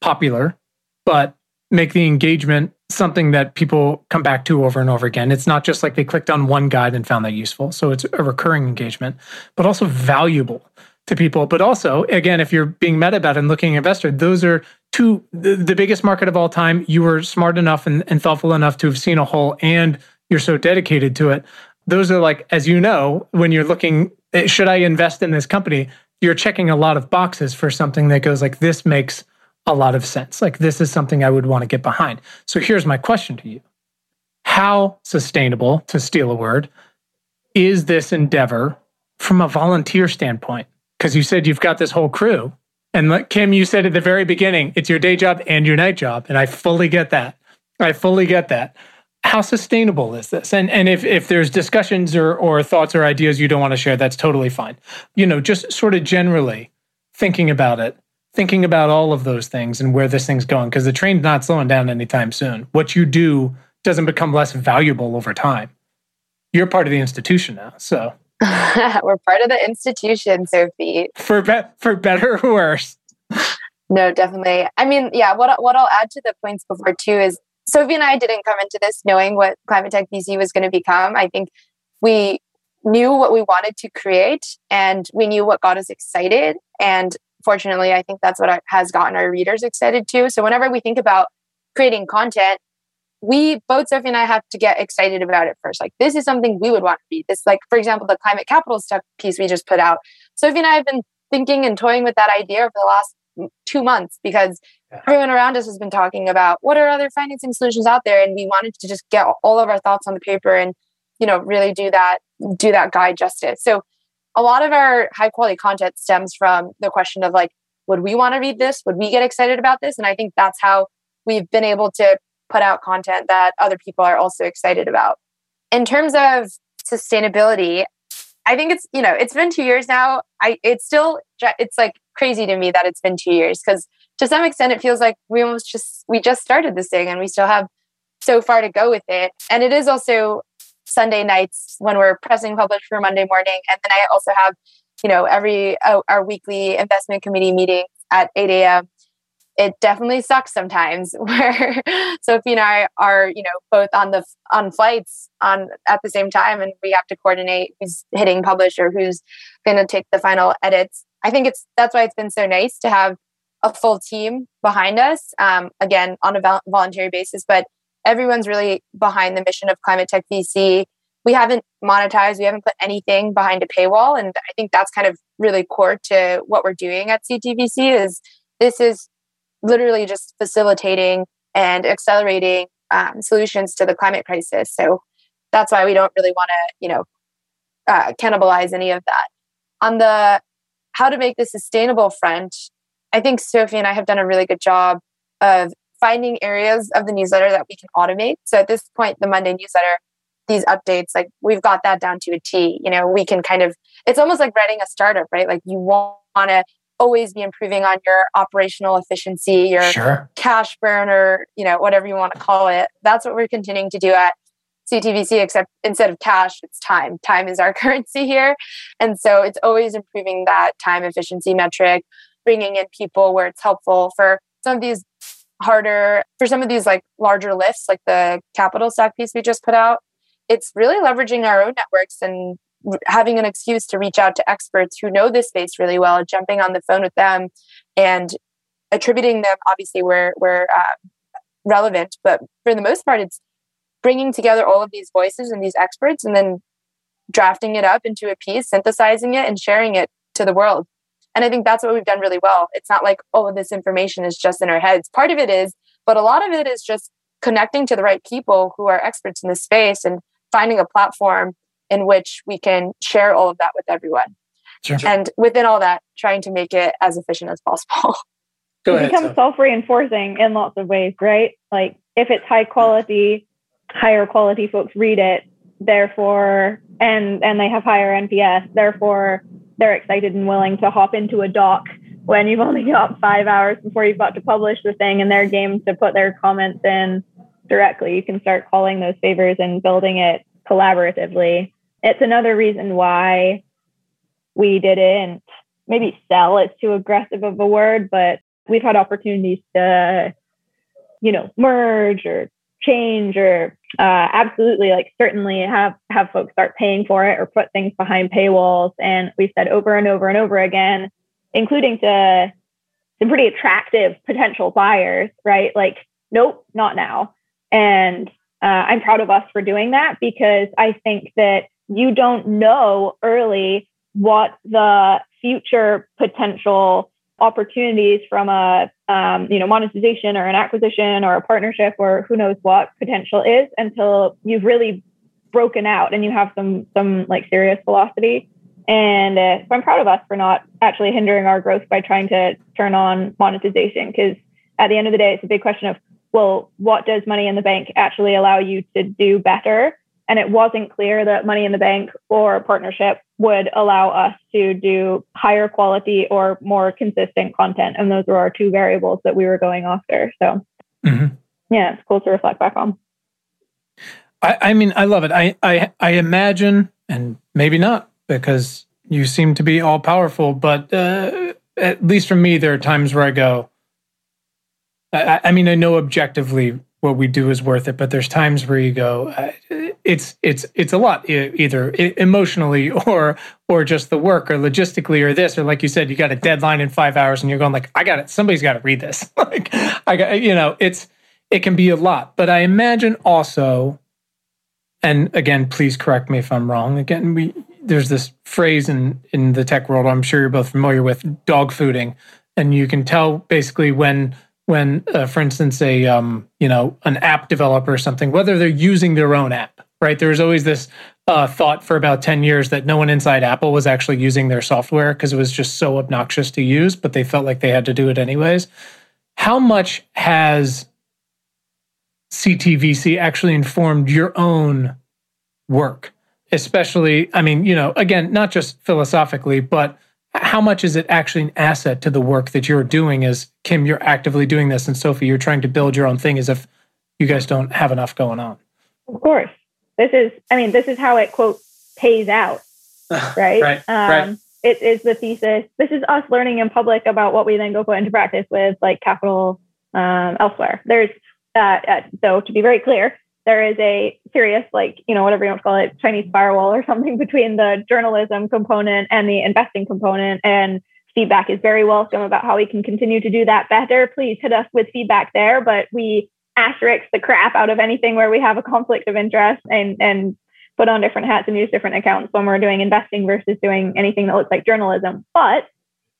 popular, but make the engagement something that people come back to over and over again. It's not just like they clicked on one guide and found that useful. So it's a recurring engagement, but also valuable to people. But also, again, if you're being meta about and looking investor, those are two the, the biggest market of all time. You were smart enough and, and thoughtful enough to have seen a hole and you're so dedicated to it. Those are like, as you know, when you're looking, eh, should I invest in this company? You're checking a lot of boxes for something that goes like, this makes a lot of sense. Like, this is something I would want to get behind. So, here's my question to you How sustainable, to steal a word, is this endeavor from a volunteer standpoint? Because you said you've got this whole crew. And like Kim, you said at the very beginning, it's your day job and your night job. And I fully get that. I fully get that. How sustainable is this? And and if if there's discussions or or thoughts or ideas you don't want to share, that's totally fine. You know, just sort of generally thinking about it thinking about all of those things and where this thing's going because the train's not slowing down anytime soon. What you do doesn't become less valuable over time. you're part of the institution now. So [laughs] we're part of the institution, Sophie. For be- for better or worse. No, definitely. I mean, yeah. What what I'll add to the points before too is Sophie and I didn't come into this knowing what Climate Tech VC was going to become. I think we knew what we wanted to create and we knew what got us excited. And fortunately, I think that's what has gotten our readers excited too. So whenever we think about creating content, we both Sophie and I have to get excited about it first. Like this is something we would want to read. This, like for example, the climate capital stuff piece we just put out. Sophie and I have been thinking and toying with that idea for the last two months because yeah. everyone around us has been talking about what are other financing solutions out there, and we wanted to just get all of our thoughts on the paper and you know really do that do that guide justice. So a lot of our high quality content stems from the question of like, would we want to read this? Would we get excited about this? And I think that's how we've been able to put out content that other people are also excited about. In terms of sustainability, I think it's, you know, it's been two years now. I, it's still, it's like crazy to me that it's been two years because to some extent it feels like we almost just, we just started this thing and we still have so far to go with it. And it is also Sunday nights when we're pressing publish for Monday morning. And then I also have, you know, every, uh, our weekly investment committee meeting at 8 a.m it definitely sucks sometimes [laughs] where Sophie and I are, you know, both on the on flights on at the same time and we have to coordinate who's hitting publish or who's going to take the final edits. I think it's that's why it's been so nice to have a full team behind us. Um, again, on a voluntary basis, but everyone's really behind the mission of Climate Tech VC. We haven't monetized, we haven't put anything behind a paywall, and I think that's kind of really core to what we're doing at CTBC. Is this is literally just facilitating and accelerating um, solutions to the climate crisis. So that's why we don't really want to, you know, uh, cannibalize any of that. On the how to make this sustainable front, I think Sophie and I have done a really good job of finding areas of the newsletter that we can automate. So at this point, the Monday newsletter, these updates, like we've got that down to a T. You know, we can kind of, it's almost like writing a startup, right? Like you want to always be improving on your operational efficiency, your sure. cash burn, or you know whatever you want to call it. That's what we're continuing to do at CTVC, Except instead of cash, it's time. Time is our [laughs] currency here, and so it's always improving that time efficiency metric, bringing in people where it's helpful for some of these harder for some of these like larger lifts, like the capital stack piece we just put out. It's really leveraging our own networks and having an excuse to reach out to experts who know this space really well, jumping on the phone with them and attributing them obviously where where uh, relevant, but for the most part, it's bringing together all of these voices and these experts, and then drafting it up into a piece, synthesizing it, and sharing it to the world. And I think that's what we've done really well. It's not like all of this information is just in our heads. Part of it is, but a lot of it is just connecting to the right people who are experts in this space and finding a platform in which we can share all of that with everyone. Sure. And within all that, trying to make it as efficient as possible. [laughs] Go it becomes self reinforcing in lots of ways, right? Like if it's high quality, higher quality folks read it, therefore, and and they have higher NPS, therefore they're excited and willing to hop into a doc when you've only got five hours before you've got to publish the thing and they're game to put their comments in directly. You can start calling those favors and building it collaboratively it's another reason why we didn't maybe sell it's too aggressive of a word but we've had opportunities to you know merge or change or uh, absolutely like certainly have have folks start paying for it or put things behind paywalls. And we've said over and over and over again including to some pretty attractive potential buyers right? Like nope not now. And uh, i'm proud of us for doing that because i think that you don't know early what the future potential opportunities from a um, you know monetization or an acquisition or a partnership or who knows what potential is until you've really broken out and you have some some like serious velocity. And uh, so i'm proud of us for not actually hindering our growth by trying to turn on monetization because at the end of the day it's a big question of well what does money in the bank actually allow you to do better and it wasn't clear that money in the bank or partnership would allow us to do higher quality or more consistent content and those were our two variables that we were going after so mm-hmm. yeah it's cool to reflect back on I, I mean, I love it. I, I, I imagine, and maybe not, because you seem to be all powerful. But uh, at least for me, there are times where I go. I, I mean, I know objectively what we do is worth it, but there's times where you go, it's it's it's a lot, either emotionally [laughs] or or just the work or logistically or this or like you said, you got a deadline in five hours and you're going like, I got it. Somebody's got to read this. [laughs] like I got, you know, it's it can be a lot. But I imagine also, and again, please correct me if I'm wrong. Again, we there's this phrase in in the tech world I'm sure you're both familiar with, dog fooding, and you can tell basically when when, uh, for instance, a um, you know an app developer or something, whether they're using their own app, right? There was always this uh, thought for about ten years that no one inside Apple was actually using their software because it was just so obnoxious to use, but they felt like they had to do it anyways. How much has CTVC actually informed your own work? Especially, I mean, you know, again, not just philosophically, but how much is it actually an asset to the work that you're doing? As kim you're actively doing this and sophie you're trying to build your own thing as if you guys don't have enough going on. Of course. This is i mean this is how it quote pays out [sighs] right right, um, right. it is the thesis. This is us learning in public about what we then go put into practice with like capital um, elsewhere. There's uh, uh, so to be very clear there is a serious, like, you know, whatever you want to call it, Chinese firewall or something [laughs] between the journalism component and the investing component. And feedback is very welcome about how we can continue to do that better. Please hit us with feedback there. But we asterisk the crap out of anything where we have a conflict of interest and, and put on different hats and use different accounts when we're doing investing versus doing anything that looks like journalism. But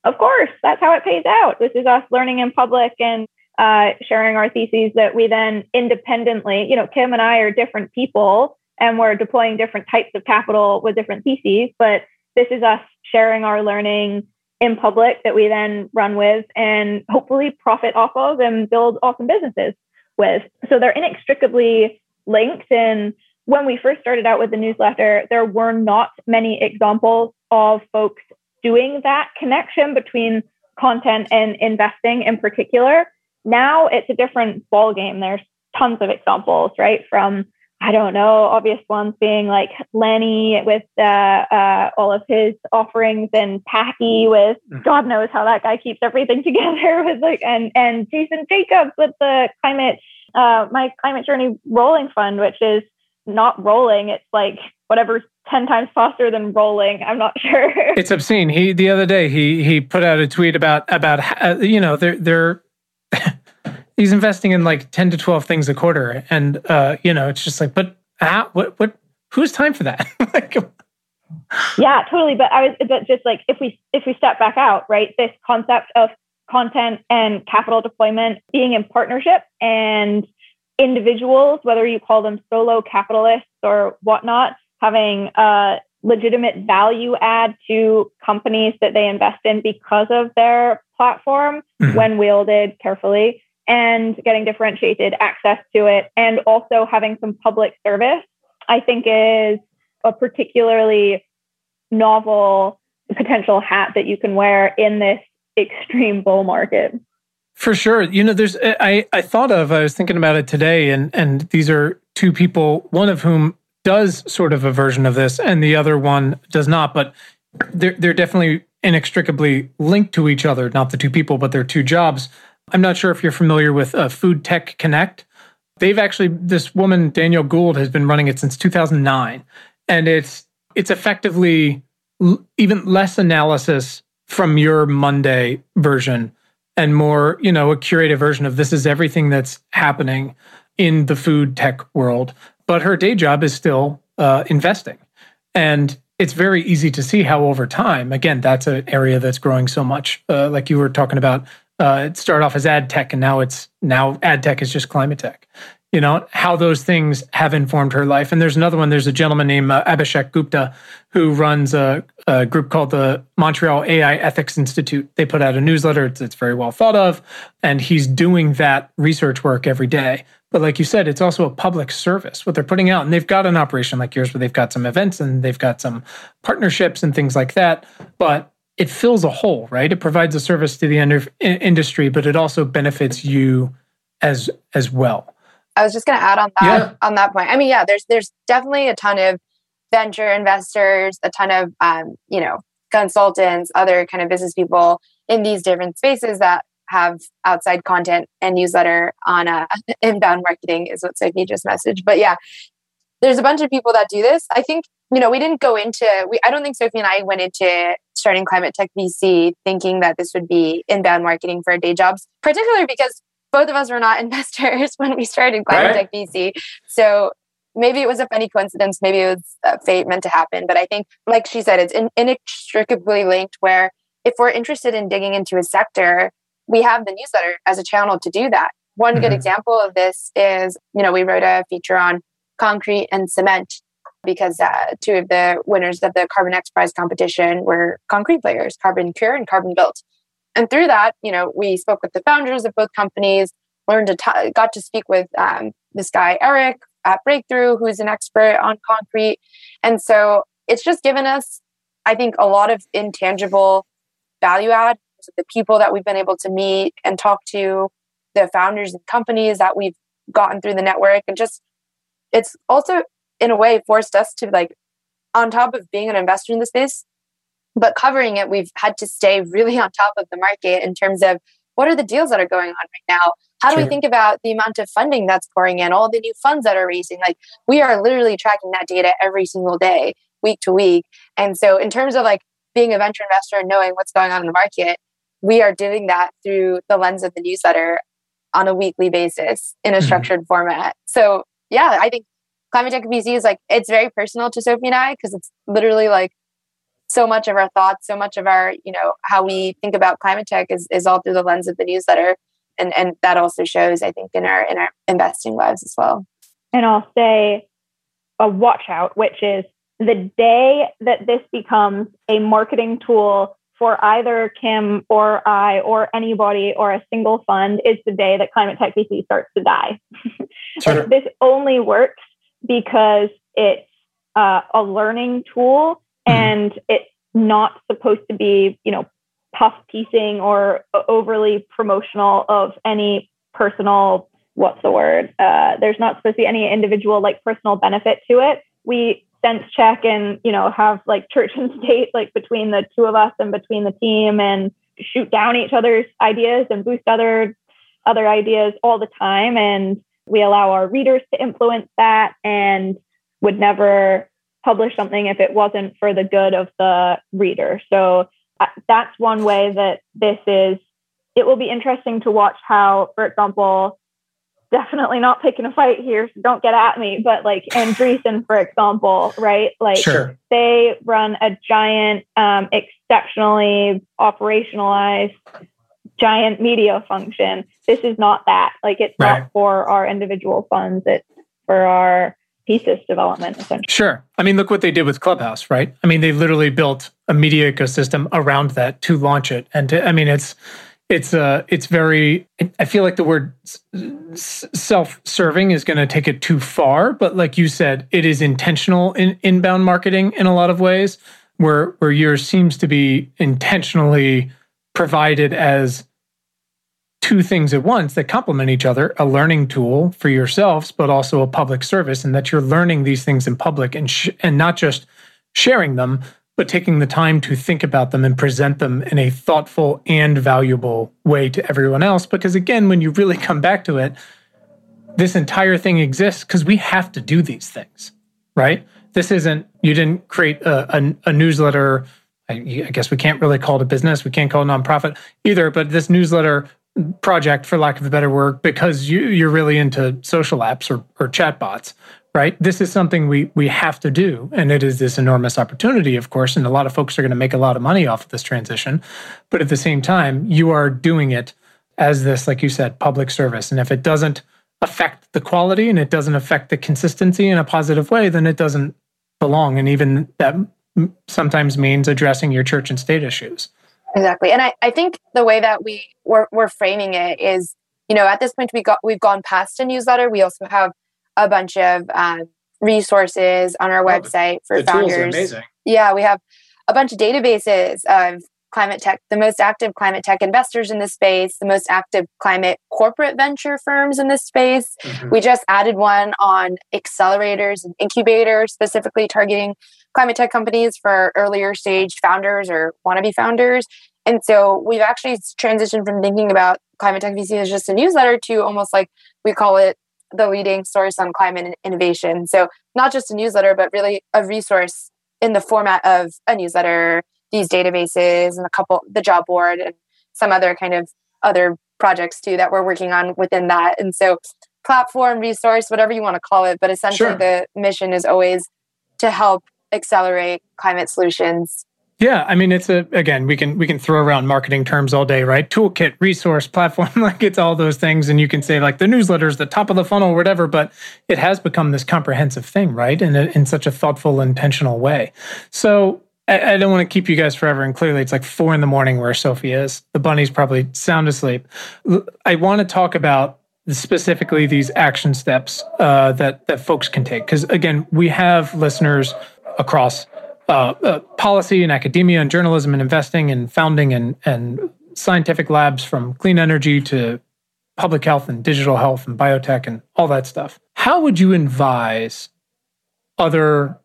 of course, that's how it pays out. This is us learning in public and uh, sharing our theses that we then independently, you know, Kim and I are different people and we're deploying different types of capital with different theses, but this is us sharing our learning in public that we then run with and hopefully profit off of and build awesome businesses with. So they're inextricably linked. And when we first started out with the newsletter, there were not many examples of folks doing that connection between content and investing in particular. Now it's a different ball game. There's tons of examples, right? From I don't know, obvious ones being like Lenny with uh, uh, all of his offerings and Packy with mm. God knows how that guy keeps everything [laughs] together with like and and Jason Jacobs with the climate uh, my climate journey rolling fund, which is not rolling. It's like whatever's 10 times faster than rolling. I'm not [laughs] sure. It's obscene. He the other day he he put out a tweet about about uh, you know they're they're he's investing in like 10 to 12 things a quarter and uh you know it's just like but ah, what what who's time for that [laughs] like, yeah totally but i was but just like if we if we step back out right this concept of content and capital deployment being in partnership and individuals whether you call them solo capitalists or whatnot having a legitimate value add to companies that they invest in because of their platform mm-hmm. when wielded carefully and getting differentiated access to it and also having some public service, I think is a particularly novel potential hat that you can wear in this extreme bull market. For sure. You know, there's I I thought of I was thinking about it today and and these are two people, one of whom does sort of a version of this and the other one does not, but they're they're definitely inextricably linked to each other, not the two people, but their two jobs. I'm not sure if you're familiar with uh, Food Tech Connect. They've actually this woman Danielle Gould has been running it since 2009, and it's it's effectively l- even less analysis from your Monday version and more, you know, a curated version of this is everything that's happening in the food tech world. But her day job is still uh, investing, and it's very easy to see how over time, again, that's an area that's growing so much. Uh, like you were talking about uh, it started off as ad tech and now it's now ad tech is just climate tech. You know how those things have informed her life. And there's another one. There's a gentleman named uh, abhishek gupta who runs a, a, group called the montreal ai ethics institute. They put out a newsletter. It's, it's very well thought of. And he's doing that research work every day. But like you said it's also a public service what they're putting out. And they've got an operation like yours where they've got some events and they've got some partnerships and things like that. But it fills a hole, right? It provides a service to the industry, but it also benefits you as as well. I was just going to add on that yeah. on that point. I mean, yeah, there's there's definitely a ton of venture investors, a ton of um, you know consultants, other kind of business people in these different spaces that have outside content and newsletter on a [laughs] inbound marketing is what Sophie just messaged. But yeah, there's a bunch of people that do this. I think you know we didn't go into we. I don't think Sophie and I went into starting Climate Tech VC thinking that this would be inbound marketing for our day jobs, particularly because both of us were not [laughs] investors when we started Climate right. Tech VC. So maybe it was a funny coincidence, maybe it was fate meant to happen. But I think, like she said, it's in, inextricably linked. Where if we're interested in digging into a sector, we have the newsletter as a channel to do that. One mm-hmm. good example of this is, you know, we wrote a feature on concrete and cement because uh, two of the winners of the Carbon X Prize competition were concrete players, CarbonCure and CarbonBuilt. And through that, you know, we spoke with the founders of both companies, learned to t- got to speak with um, this guy Eric at Breakthrough, who's an expert on concrete, and so it's just given us, I think, a lot of intangible value add. The people that we've been able to meet and talk to, the founders and companies that we've gotten through the network, and just it's also in a way forced us to like on top of being an investor in the space but covering it, we've had to stay really [laughs] on top of the market in terms of what are the deals that are going on right now? How do sure. we think about the amount of funding that's pouring in, all the new funds that are raising? Like we are literally tracking that data every single day, week to week. And so in terms of like being a venture investor and knowing what's going on in the market, we are doing that through the lens of the newsletter on a weekly basis in a mm-hmm. structured format. So yeah, I think Climate Tech VC is like it's very personal to Sophie and I because it's literally like so much of our thoughts, so much of our, you know, how we think about climate tech is, is all through the lens of the newsletter. And, and that also shows, I think, in our in our investing lives as well. And I'll say a watch out, which is the day that this becomes a marketing tool for either Kim or I or anybody or a single fund is the day that climate tech VC starts to die. Sure. [laughs] this only works because it's uh, a learning tool Mm-hmm. and it's not supposed to be, you know, puff piecing or overly promotional of any personal what's the word uh, there's not supposed to be any individual like personal benefit to it we sense check and you know have like church [laughs] and state like between the two of us and between the team and shoot down each other's ideas and boost other other ideas all the time and we allow our readers to influence that and would never publish something if it wasn't for the good of the reader. So uh, that's one way that this is. It will be interesting to watch how, for example, definitely not picking a fight here, so don't get at me, but like Andreessen, for example, right? Like sure. they run a giant, um, exceptionally operationalized giant media function. This is not that. Like it's right. not for our individual funds, it's for our thesis development essentially. Sure. I mean, look what they did with Clubhouse, right? I mean, they literally built a media ecosystem around that to launch it. And to, I mean, it's it's uh it's very I feel like the word self-serving is going to take it too far, but like you said, it is intentional in inbound marketing in a lot of ways where where yours seems to be intentionally provided as two things at once that complement each other a learning tool for yourselves but also a public service and that you're learning these things in public and sh- and not just sharing them but taking the time to think about them and present them in a thoughtful and valuable way to everyone else. Because again when you really come back to it this entire thing exists because we have to do these things right? This isn't you didn't create a, a, a newsletter. I guess we can't really call it a business. We can't call it a nonprofit either but this newsletter project, for lack of a better word, because you, you're really into social apps or, or chatbots, right? This is something we we have to do, and it is this enormous opportunity, of course. And a lot of folks are going to make a lot of money off of this transition, but at the same time, you are doing it as this, like you said, public service. And if it doesn't affect the quality and it doesn't affect the consistency in a positive way, then it doesn't belong. And even that sometimes means addressing your church and state issues. Exactly. And I, I think the way that we we're, we're framing it is, you know, at this point we got we've gone past a newsletter. We also have a bunch of um, resources on our website for the founders. amazing. Yeah, we have a bunch of databases of climate tech, the most active climate tech investors in this space, the most active climate corporate venture firms in this space. Mm-hmm. We just added one on accelerators and incubators, specifically targeting climate tech companies for earlier stage founders or wannabe founders. And so we've actually transitioned from thinking about Climate Tech VC as just a newsletter to almost like we call it the leading source on climate innovation. So not just a newsletter, but really a resource in the format of a newsletter, these databases, and a couple, the job board, and some other kind of other projects too that we're working on within that. And so platform, resource, whatever you want to call it, but essentially sure. the mission is always to help accelerate climate solutions yeah, I mean it's a again we can we can throw around marketing terms all day, right? Toolkit, resource, platform, [laughs] like it's all those things, and you can say like the newsletters, the top of the funnel, whatever. But it has become this comprehensive thing, right? In a, in such a thoughtful, intentional way. So I, don't want to keep you guys forever, and clearly it's like four in the morning where Sophie is. The bunny's probably sound asleep. I want to talk about specifically these action steps uh, that that folks can take because again we have listeners across uh, uh, policy and academia and journalism and investing and founding and, and scientific labs from clean energy to public health and digital health and biotech and all that stuff. How would you advise other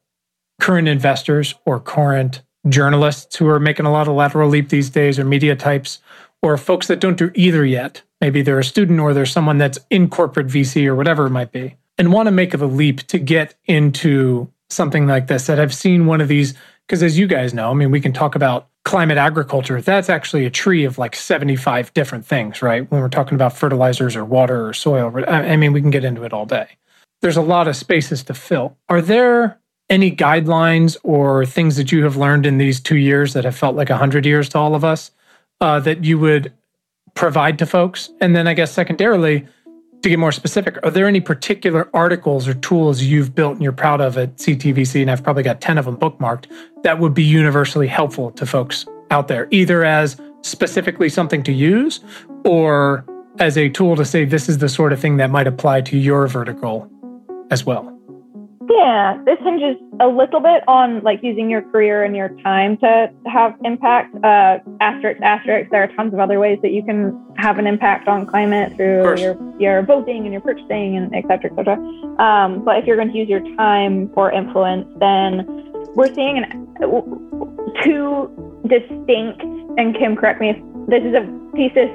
current investors or current journalists who are making a lot of lateral leap these days or media types or folks that don't do either yet? Maybe they're a student or they're someone that's in corporate VC or whatever it might be and want to make the leap to get into something like this that I've seen one of these because as you guys know, I mean, we can talk about climate agriculture. That's actually a tree of like 75 different things, right? When we're talking about fertilizers or water or soil. I mean, we can get into it all day. There's a lot of spaces to fill. Are there any guidelines or things that you have learned in these two years that have felt like 100 years to all of us uh, that you would provide to folks? And then I guess secondarily, to get more specific, are there any particular articles or tools you've built and you're proud of at CTVC? And I've probably got 10 of them bookmarked that would be universally helpful to folks out there, either as specifically something to use or as a tool to say this is the sort of thing that might apply to your vertical as well. Yeah, this hinges a little bit on like using your career and your time to have impact. Uh, asterisk, asterisk. There are tons of other ways that you can have an impact on climate through your your voting and your purchasing and et cetera, et cetera. Um, but if you're going to use your time for influence, then we're seeing an, two distinct. And Kim, correct me if this is a thesis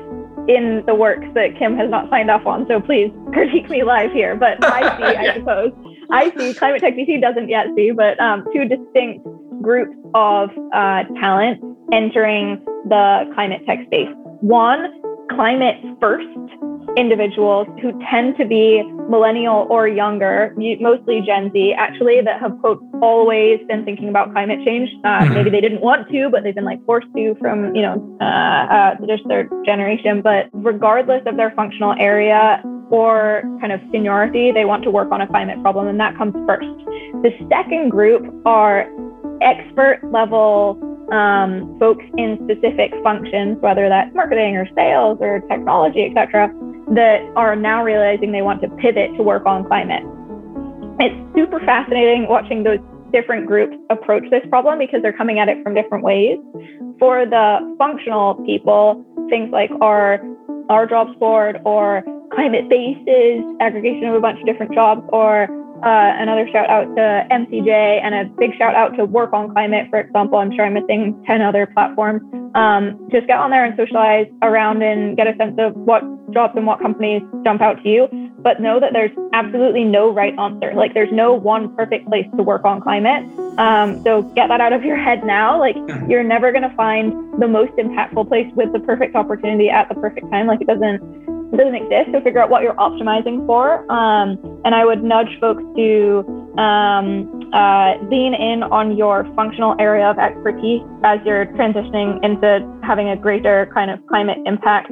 in the works that Kim has not signed off on. So please [laughs] critique me live here. But I [laughs] see, I suppose I see, Climate Tech VC doesn't yet see, but um, two distinct groups of uh, talent entering the climate tech space. One, climate first individuals who tend to be millennial or younger, mostly Gen Z, actually, that have, quote, always been thinking about climate change. Uh, mm-hmm. Maybe they didn't want to, but they've been like forced to from, you know, uh, uh, just their generation. But regardless of their functional area, or kind of seniority, they want to work on a climate problem, and that comes first. The second group are expert level um, folks in specific functions, whether that's marketing or sales or technology, et cetera, that are now realizing they want to pivot to work on climate. It's super fascinating watching those different groups approach this problem because they're coming at it from different ways. For the functional people, things like our our jobs board or Climatebase's, aggregation of a bunch of different jobs, or uh, another shout out to MCJ and a big shout out to Work on Climate, for example. I'm sure I'm missing 10 other platforms. Um, just get on there and socialize around and get a sense of what jobs and what companies jump out to you. But know that there's absolutely no right answer. Like there's no one perfect place to work on climate. Um, so get that out of your head now. Like you're never going to find the most impactful place with the perfect opportunity at the perfect time. Like it doesn't it doesn't exist. So figure out what you're optimizing for. Um, and I would nudge folks to um, uh, lean in on your functional area of expertise as you're transitioning into having a greater kind of climate impact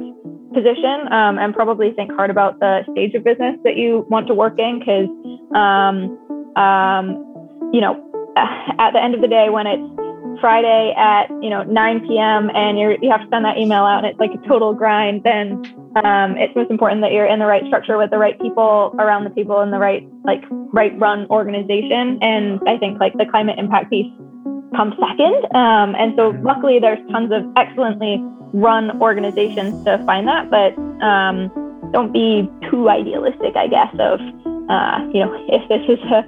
position um, and probably think hard about the stage of business that you want to work in because um, um, you know [laughs] at the end of the day when it's Friday at you know 9 p.m. and you you have to send that email out and it's like a total grind, then um, it's most important that you're in the right structure with the right people around the people in the right like right run organization. And I think like the climate impact piece comes second. Um, and so, luckily, there's tons of excellently run organizations to find that, but um, don't be too idealistic, I guess, of, uh, you know, if this is a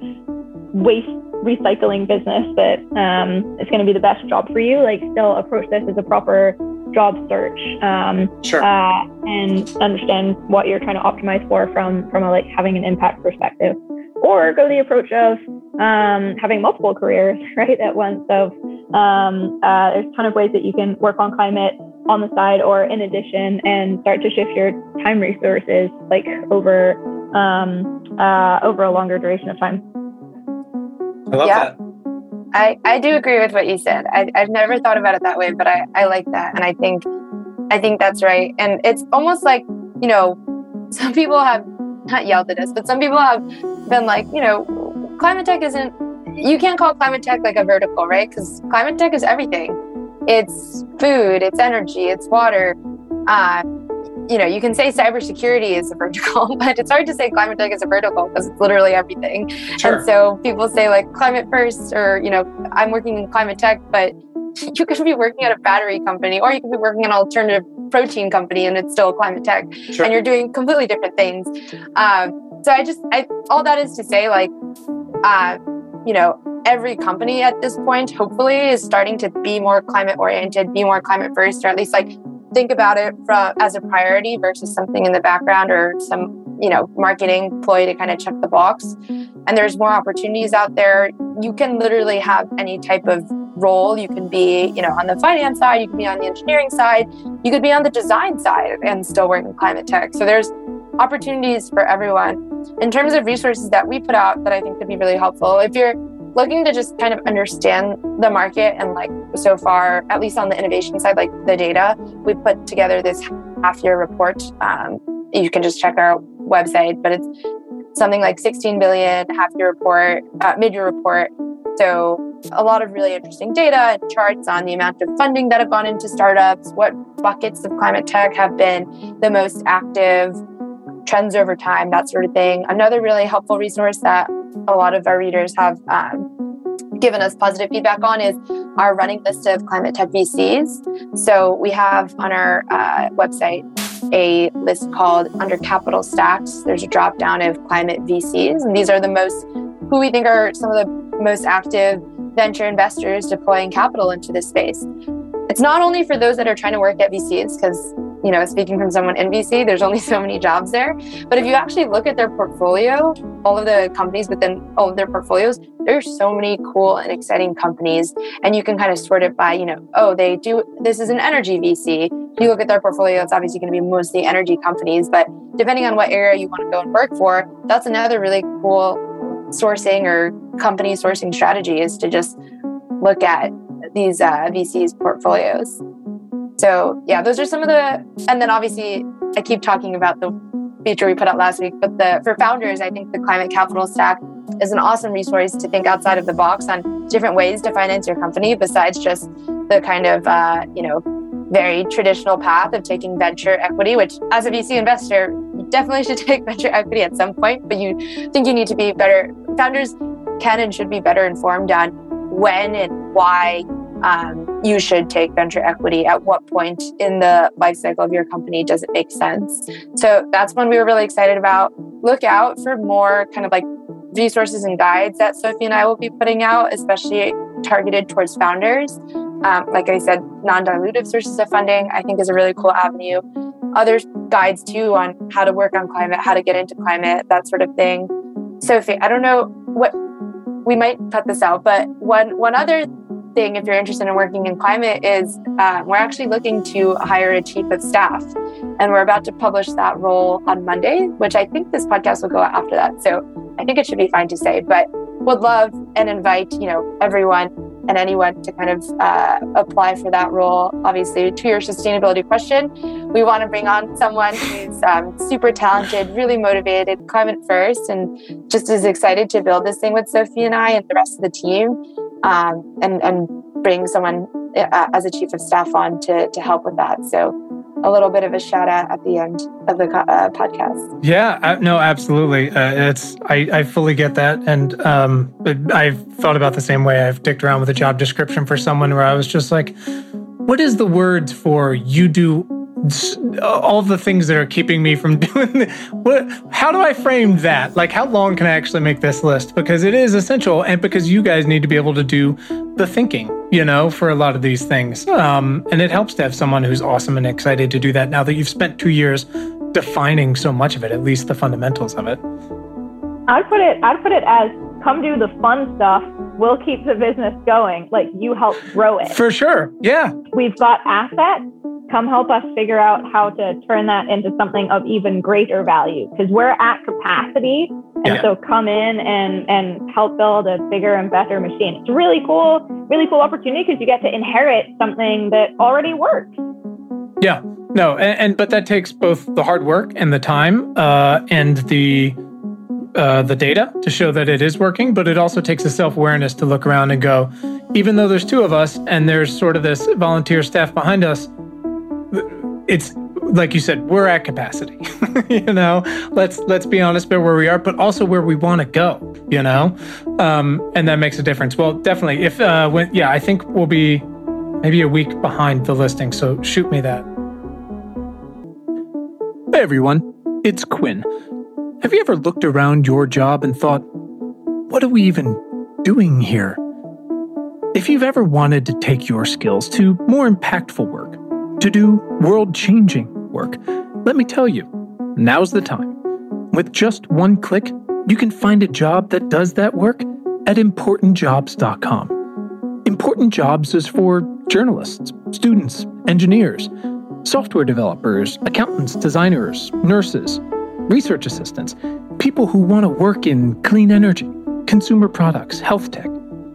waste recycling business that um, it's going to be the best job for you, like still approach this as a proper job search um, sure. uh, and understand what you're trying to optimize for from from a like having an impact perspective or go the approach of um, having multiple careers [laughs] right at once so um, uh, there's a ton of ways that you can work on climate on the side or in addition and start to shift your time resources like over um, uh, over a longer duration of time i love yeah. that I, I do agree with what you said. I, I've never thought about it that way, but I, I like that. And I think I think that's right. And it's almost like, you know, [laughs] some people have not yelled at us, but some people have been like, you know, climate tech isn't you can't call climate tech like a vertical, right? Because climate tech is everything. It's food, it's energy, it's water. Uh, you know, you can say cybersecurity is a vertical, [laughs] but it's hard to say climate tech is a vertical because it's literally everything. Sure. And so people say like climate first, or, you know, I'm working in climate tech, but [laughs] you could be working at a battery company or you could be working in an alternative protein company and it's still climate tech sure. and you're doing completely different things. Um, so I just, I, all that is to say, like, uh, you know, every company at this point, hopefully, is starting to be more climate oriented, be more climate first, or at least like think about it from as a priority versus something in the background or some you know marketing ploy to kind of check the box. And there's more opportunities out there. You can literally have any type of role. You can be you know on the finance side you can be on the engineering side you could be on the design side and still work in climate tech. So there's opportunities for everyone. In terms of resources that we put out that i think could be really helpful if you're looking to just kind of understand the market and like so far, at least on the innovation side, like the data, we put together this half year report. Um, you can just check our website, but it's something like 16 billion half year report, uh, mid year report. So a lot of really interesting data and charts on the amount of funding that have gone into startups, what buckets of climate tech have been the most active, trends over time, that sort of thing. Another really helpful resource that a lot of our readers have um, given us positive feedback on is our running list of climate tech VCs. So we have on our uh, website a list called under capital stacks. There's a drop down of climate VCs, and these are the most who we think are some of the most active venture investors deploying capital into this space. It's not only for those that are trying to work at VCs, because you know, speaking from someone in VC, there's only [laughs] so many jobs there. But if you actually look at their portfolio, all of the companies within all of their portfolios, there's so many cool and exciting companies. And you can kind of sort it by, you know, oh, they do this is an energy VC. You look at their portfolio, it's obviously going to be mostly energy companies. But depending on what area you want to go and work for, that's another really cool sourcing or company sourcing strategy is to just look at these uh, VCs portfolios. So yeah, those are some of the, and then obviously I keep talking about the feature we put out last week, but the for founders, I think the climate capital stack is an awesome resource to think outside of the box on different ways to finance your company besides just the kind of uh, you know very traditional path of taking venture equity, which as a VC investor, you definitely should [laughs] take venture equity at some point, but you think you need to be better. Founders can and should be better informed on when and why um, you should take venture equity at what point in the life cycle of your company does it make sense? So that's one we were really excited about. Look out for more kind of like resources and guides that sophie and i will be putting out especially targeted towards founders. Um, like i said non-dilutive sources of funding i think is a really cool avenue. Other guides too on how to work on climate how to get into climate that sort of thing. Sophie i don't know what we might cut this out but one one other thing, if you're interested in working in climate, is uh, we're actually looking to hire a chief of staff. And we're about to publish that role on Monday, which I think this podcast will go out after that. So I think it should be fine to say, but would love and invite, you know, everyone and anyone to kind of uh, apply for that role. Obviously, to your sustainability question, we want to bring on someone who's um, super talented, really motivated, climate first, and just as excited to build this thing with Sophie and I and the rest of the team um, and and bring someone uh, as a chief of staff on to to help with that. So a little bit of a shout out at the end of the uh, podcast. Yeah, no, absolutely. Uh, it's I, I fully get that, and um, I've thought about the same way. I've dicked around with a job description for someone where I was just like, "What is the words for you do all the things that are keeping me from [laughs] doing the, what how do i frame that? Like how long can i actually make this list? Because it is essential and because you guys need to be able to do the thinking you know for a lot of these things. Um, and it helps to have someone who's awesome and excited to do that now that you've spent two years defining so much of it at least the fundamentals of it. I'd put it i'd put it as come do the fun stuff we'll keep the business going. Like you help grow it. For sure. Yeah. We've got assets. Come help us figure out how to turn that into something of even greater value because we're at capacity. And yeah. so come in and and help build a bigger and better machine. It's really cool really cool opportunity because you get to inherit something that already works. Yeah. No and, and but that takes both the hard work and the time uh, and the uh, the data to show that it is working, but it also takes a self awareness to look around and go, even though there's two of us and there's sort of this volunteer staff behind us, it's like you said, we're at capacity. [laughs] you know, let's let's be honest about where we are, but also where we want to go. You know, um, and that makes a difference. Well, definitely. If uh, when yeah, I think we'll be maybe a week behind the listing. So shoot me that. Hey everyone, it's Quinn. Have you ever looked around your job and thought, what are we even doing here? If you've ever wanted to take your skills to more impactful work to do world changing work. Let me tell you, now's the time. With just one click, you can find a job that does that work at importantjobs.com. Important Jobs is for journalists, students, engineers, software developers, accountants, designers, nurses, research assistants, people who want to work in clean energy, consumer products, health tech,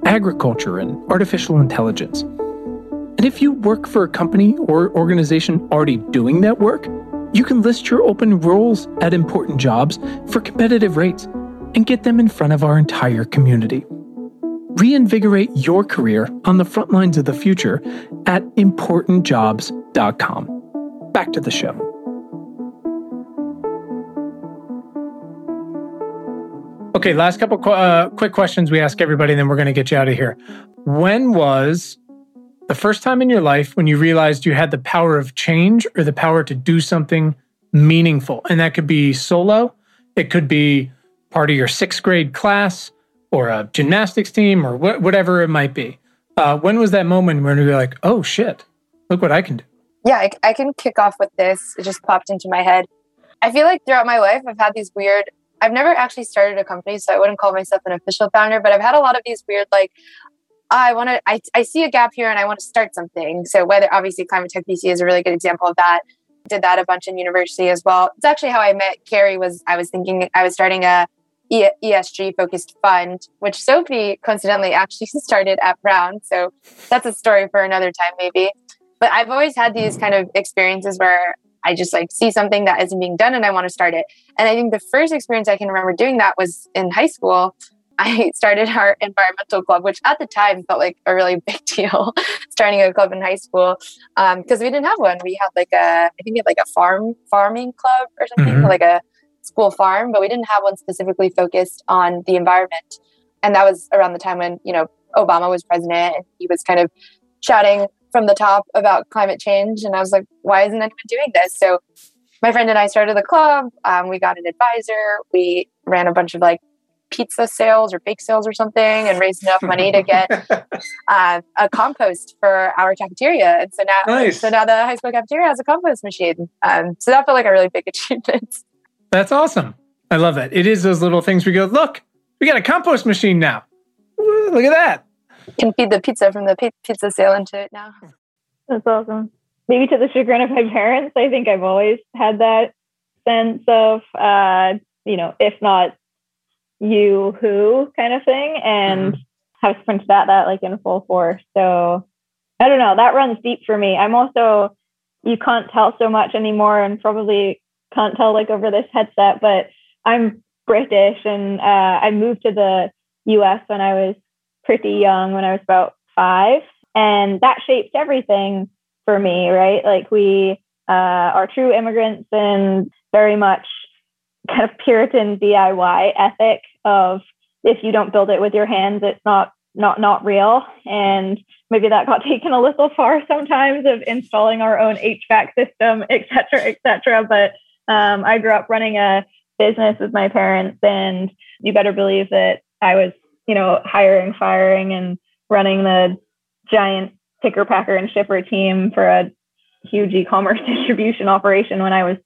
agriculture, and artificial intelligence. And if you work for a company or organization already doing that work, you can list your open roles at important jobs for competitive rates and get them in front of our entire community. Reinvigorate your career on the front lines of the future at importantjobs.com. Back to the show. Okay, last couple uh, quick questions we ask everybody, and then we're going to get you out of here. When was the first time in your life when you realized you had the power of change or the power to do something meaningful. And that could be solo, it could be part of your sixth grade class or a gymnastics team or wh- whatever it might be. Uh, when was that moment when you were like, oh shit, look what I can do? Yeah, I, I can kick off with this. It just popped into my head. I feel like throughout my life, I've had these weird I've never actually started a company, so I wouldn't call myself an official founder, but I've had a lot of these weird, like, I want to, I, I see a gap here and I want to start something. So whether obviously Climate Tech VC is a really good example of that. Did that a bunch in university as well. It's actually how I met Cary was I was thinking I was starting a ESG focused fund, which Sophie coincidentally actually [laughs] started at Brown. So that's a story for another time, maybe. But I've always had these kind of experiences where I just like see something that isn't being done and I want to start it. And I think the first experience I can remember doing that was in high school. [laughs] I started our environmental club, which at the time felt like a really [laughs] big deal, starting a club in high school because um, we didn't have one. We had like a, I think we had like a farm farming club or something, mm-hmm. like a school farm, but we didn't have one specifically focused on the environment. And that was around the time when you know Obama was president, and he was kind of shouting from the top about climate change. And I was like, why isn't anyone doing this? So my friend and I started the club. Um, we got an advisor. We ran a bunch of like pizza sales or bake sales or something and raised enough money to get [laughs] uh, a compost for our cafeteria. And so now, nice. so now the high school cafeteria has a compost machine. Um, so that felt like a really big [laughs] achievement. That's awesome. I love that. It is those little things we go, look, we got a compost machine now. Look at that. Can feed the pizza from the pizza sale into it now. That's awesome. Maybe to the chagrin of my parents, I think I've always had that sense of, uh, you know, if not you who kind of thing and mm-hmm. have sprinted at that like in full force. So I don't know, that runs deep for me. I'm also you can't tell so much anymore and probably can't tell like over this headset, but I'm British and uh, I moved to the US when I was pretty young, when I was about five. And that shaped everything for me, right? Like we uh, are true immigrants and very much kind of Puritan DIY ethic of if you don't build it with your hands, it's not not not real. And maybe that got [laughs] taken a little far sometimes of installing our own HVAC system, et cetera, et cetera. But um, I grew up running a business with my parents, and you better believe that I was, you know, hiring, firing, and running the giant picker, packer, and shipper team for a huge e-commerce [laughs] distribution operation when I was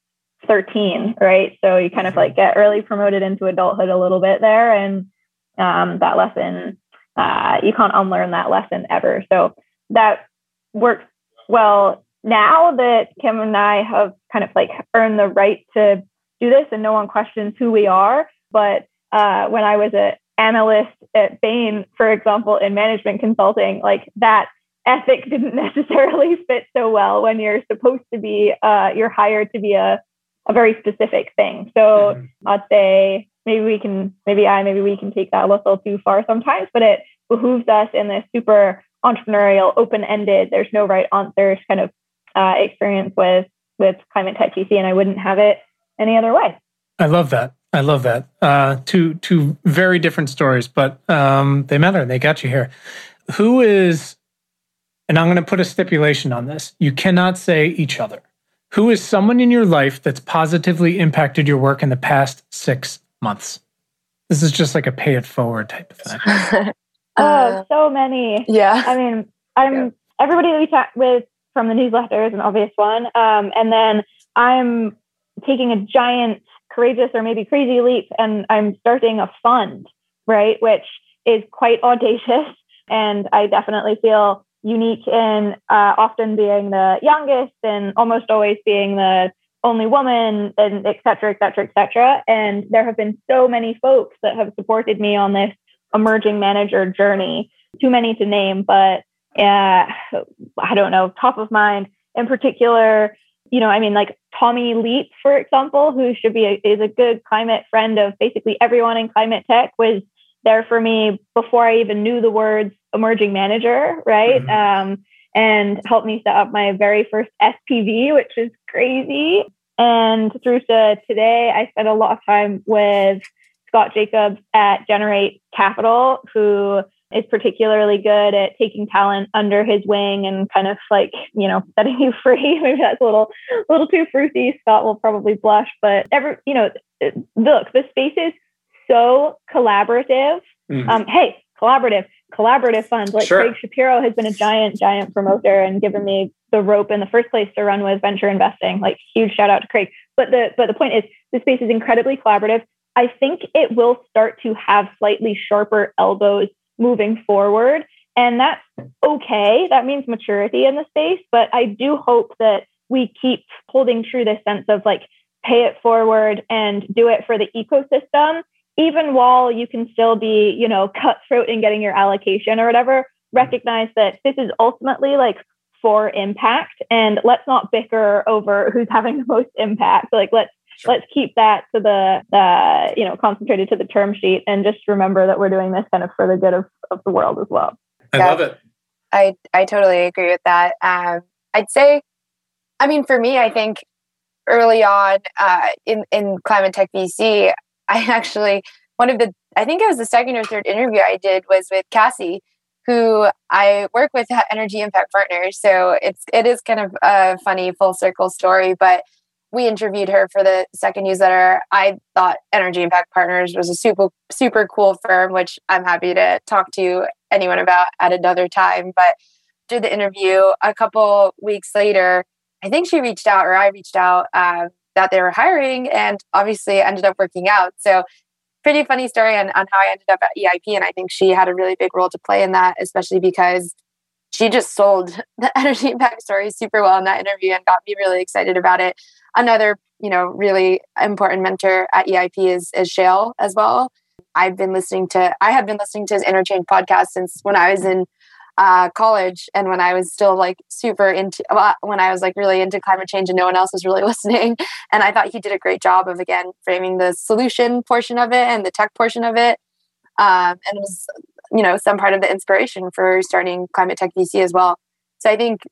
13, right? So you kind of like get early promoted into adulthood a little bit there, and um, that lesson uh, you can't unlearn that lesson ever. So that works well now that Kim and I have kind of like earned the right to do this, and no one questions who we are. But uh, when I was an analyst at Bain, for example, in management consulting, like that ethic didn't [laughs] necessarily fit so well when you're supposed to be uh, you're hired to be a, a very specific thing. So mm-hmm. i'd say maybe we can maybe i maybe we can take that a little too far sometimes but it behooves us in this super entrepreneurial open-ended there's no right answers kind of uh, experience with with climate tech vc and i wouldn't have it any other way. I love that i love that uh, two two very different stories but um, they matter and they got you here who is and I'm going to put a stipulation on this. You cannot say each other. Who is someone in your life that's positively impacted your work in the past six months? This is just like a pay it forward type of thing. [laughs] oh, uh, so many. Yeah. I mean, I'm yeah. everybody that we chat with from the newsletter is an obvious one. Um, and then I'm taking a giant, courageous, or maybe crazy leap, and I'm starting a fund, right? Which is quite audacious. And I definitely feel unique in uh, often being the youngest and almost always being the only woman and et cetera, et cetera, et cetera. And there have been so many folks that have supported me on this emerging manager journey. Too many to name, but uh, I don't know, top of mind in particular. You know, I mean, like Tommy Leep, for example, who should be a, is a good climate friend of basically everyone in climate tech, was there for me before I even knew the words emerging manager, right? Mm-hmm. Um, and helped me set up my very first SPV, which is crazy. And through to today, I spent a lot of time with Scott Jacobs at Generate Capital, who is particularly good at taking talent under his wing and kind of like, you know, [laughs] setting you free. [laughs] Maybe that's a little, a little too fruity. Scott will probably blush, but every, you know, look, the space is so collaborative. Mm. Um, hey, collaborative, collaborative funds. Like sure. Craig Shapiro has been a giant, giant promoter and given me the rope in the first place to run with venture investing. Like huge shout out to Craig. But the but the point is the space is incredibly collaborative. I think it will start to have slightly sharper elbows moving forward. And that's okay. That means maturity in the space. But I do hope that we keep holding true this sense of like pay it forward and do it for the ecosystem even while you can still be, you know, cutthroat in getting your allocation or whatever, mm-hmm. recognize that this is ultimately like for impact and let's not bicker over who's having the most impact. Like let's sure. let's keep that to the uh, you know, concentrated to the term sheet and just remember that we're doing this kind of for the good of, of the world as well. I yeah, love it. I I totally agree with that. Um, I'd say, I mean, for me, I think early on uh, in in climate tech VC, I actually one of the I think it was the second or third interview I did was with Cassie, who I work with at Energy Impact Partners. So it's it is kind of a funny full circle story, but we interviewed her for the second newsletter. I thought Energy Impact Partners was a super super cool firm, which I'm happy to talk to anyone about at another time. But did the interview a couple weeks later. I think she reached out or I reached out um, that they were hiring and obviously ended up working out. So pretty funny story on, on how I ended up at EIP. And I think she had a really big role to play in that, especially because she just sold the [laughs] energy impact story super well in that interview and got me really excited about it. Another, you know, really important mentor at EIP is, is Shayle as well. I've been listening to, I have been listening to his Interchange podcast since when I was in uh, college and when I was still like super into when I was like really into climate change and no one else was really [laughs] listening. And I thought he did a great job of again framing the solution portion of it and the tech portion of it. Um, and it was you know some part of the inspiration for starting climate tech VC as well. So I think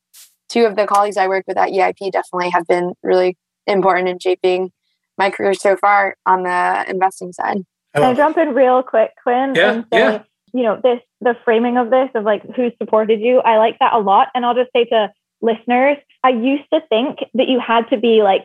two of the colleagues I work with at EIP definitely have been really important in shaping my career so far on the investing side. Can I oh. jump in real quick, Quinn? Yeah, and say, yeah. you know, this the framing of this of like who supported you. I like that a lot. And I'll just say to listeners, I used to think that you had to be like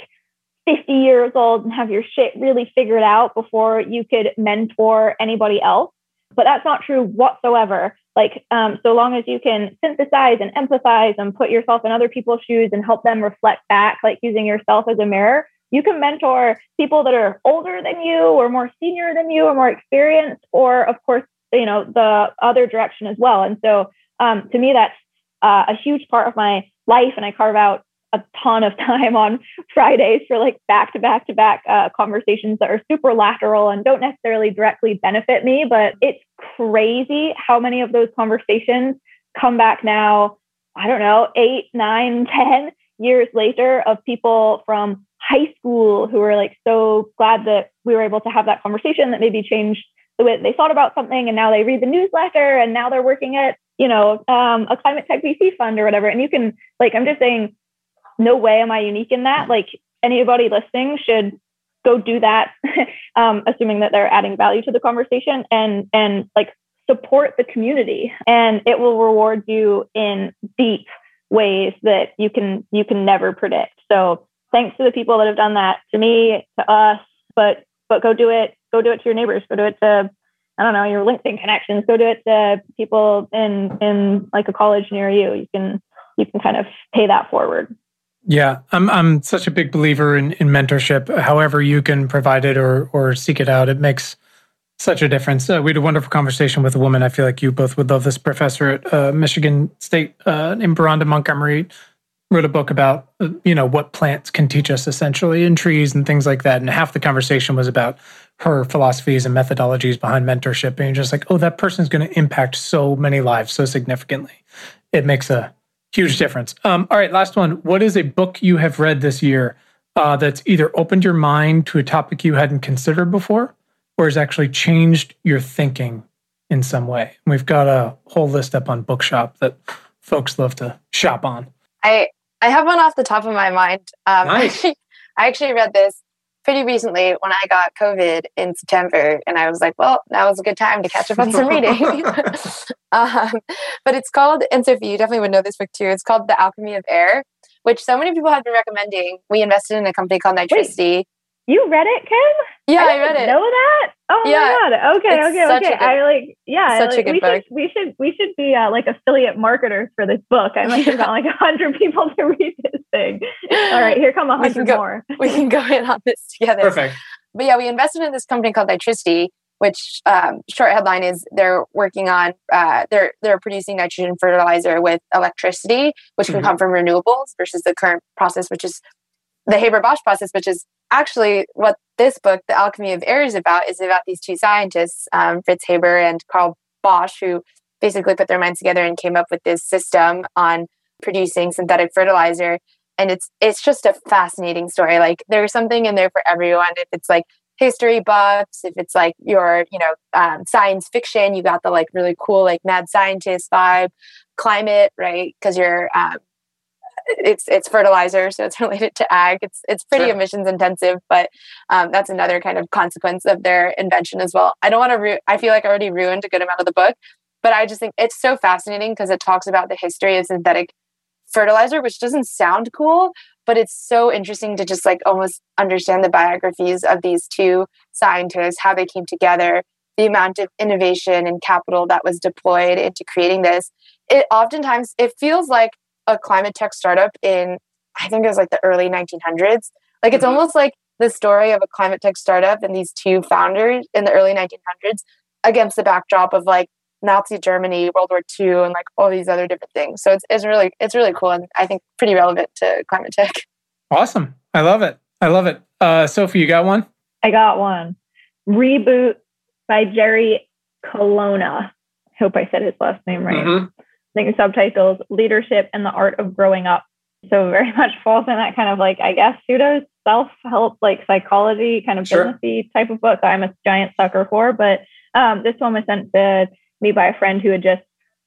50 years old and have your shit really figured out before you could mentor anybody else. But that's not true whatsoever. Like, um, so long as you can synthesize and empathize and put yourself in other people's shoes and help them reflect back, like using yourself as a mirror, you can mentor people that are older than you or more senior than you or more experienced, or of course, you know, the other direction as well. And so um, to me, that's uh, a huge part of my life. And I carve out a ton of [laughs] time on Fridays for like back to back to back uh, conversations that are super lateral and don't necessarily directly benefit me. But it's crazy how many of those conversations come back now. I don't know, eight, nine, [laughs] ten years later of people from high school who were like so glad that we were able to have that conversation that maybe changed the way they thought about something and now they read the newsletter and now they're working at you know um, a climate tech vc fund or whatever and you can like i'm just saying no way am i unique in that. Like anybody listening should go do that [laughs] um, assuming that they're adding value to the conversation and and like support the community. And it will reward you in deep ways that you can you can never predict. So thanks to the people that have done that to me, to us, but but go do it, go do it to your neighbors, go do it to I don't know, your LinkedIn connections, go do it to people in in like a college near you. You can you can kind of pay that forward. Yeah, I'm I'm such a big believer in, in mentorship. However, you can provide it or or seek it out, it makes such a difference. Uh, we had a wonderful conversation with a woman. I feel like you both would love this professor at uh, Michigan State uh, named Beronda Montgomery wrote a book about uh, you know what plants can teach us essentially in trees and things like that and half the conversation was about her philosophies and methodologies behind mentorship and you're just like oh that person's going to impact so many lives so significantly it makes a huge difference um, all right last one what is a book you have read this year uh, that's either opened your mind to a topic you hadn't considered before or has actually changed your thinking in some way we've got a whole list up on bookshop that folks love to shop on I I have one off the top of my mind. Um, [laughs] Nice. I actually read this pretty recently when I got COVID in September, and I was like, well, now is a good time to catch up on some reading. [laughs] [laughs] um, but it's called, and Sophie, you definitely would know this book too. It's called The Alchemy of Air, which so many people have been recommending. We invested in a company called Nitricity. You read it, Kim? Yeah, I, didn't read it. Know that? Oh Yeah. my god. Okay, It's okay, okay. good- I like yeah. such a like, good we book. should we should we should be uh, like affiliate marketers for this book. I must have got like a hundred [laughs] people to read this thing. All right, here come a We can hundred go- more. [laughs] we can go in on this together. perfect but yeah, we invested in this company called Nitricity, which um, short headline is they're working on uh, they're they're producing nitrogen fertilizer with electricity, which can Mhm. come from renewables versus the current process, which is the Haber Bosch process, which is actually what this book, The Alchemy of Air, is about. Is about these two scientists, um, Fritz Haber and Carl Bosch, who basically put their minds together and came up with this system on producing synthetic fertilizer. And it's it's just a fascinating story. Like there's something in there for everyone. If it's like history buffs if it's like your you know um, science fiction you got the like really cool like mad scientist vibe climate right? Because you're um, it's it's fertilizer so it's [laughs] related to ag. It's it's pretty Sure. emissions intensive but um, that's another kind of consequence of their invention as well. I don't want to ru- i feel like i already ruined a good amount of the book but i just think it's so fascinating because it talks about the history of synthetic fertilizer which doesn't sound cool but it's so interesting to just like almost understand the biographies of these two scientists how they came together the amount of innovation and capital that was deployed into creating this. It oftentimes it feels like a climate tech startup in i think it was like the early 1900s like it's Mhm. almost like the story of a climate tech startup and these two founders in the early 1900s against the backdrop of like Nazi Germany, World War II, and like all these other different things. So it's, it's really it's really cool and I think pretty relevant to climate tech. [laughs] awesome i love it i love it uh, sophie you got one I got one. Reboot by Jerry Colonna. Hope I said his last name right. Mhm. I think subtitles Leadership and the Art of Growing Up. So very [laughs] much falls in that kind of like, I guess, pseudo self-help, like psychology kind of Sure. businessy type of book I'm a giant sucker for. But um, this one was sent to me by a friend who had just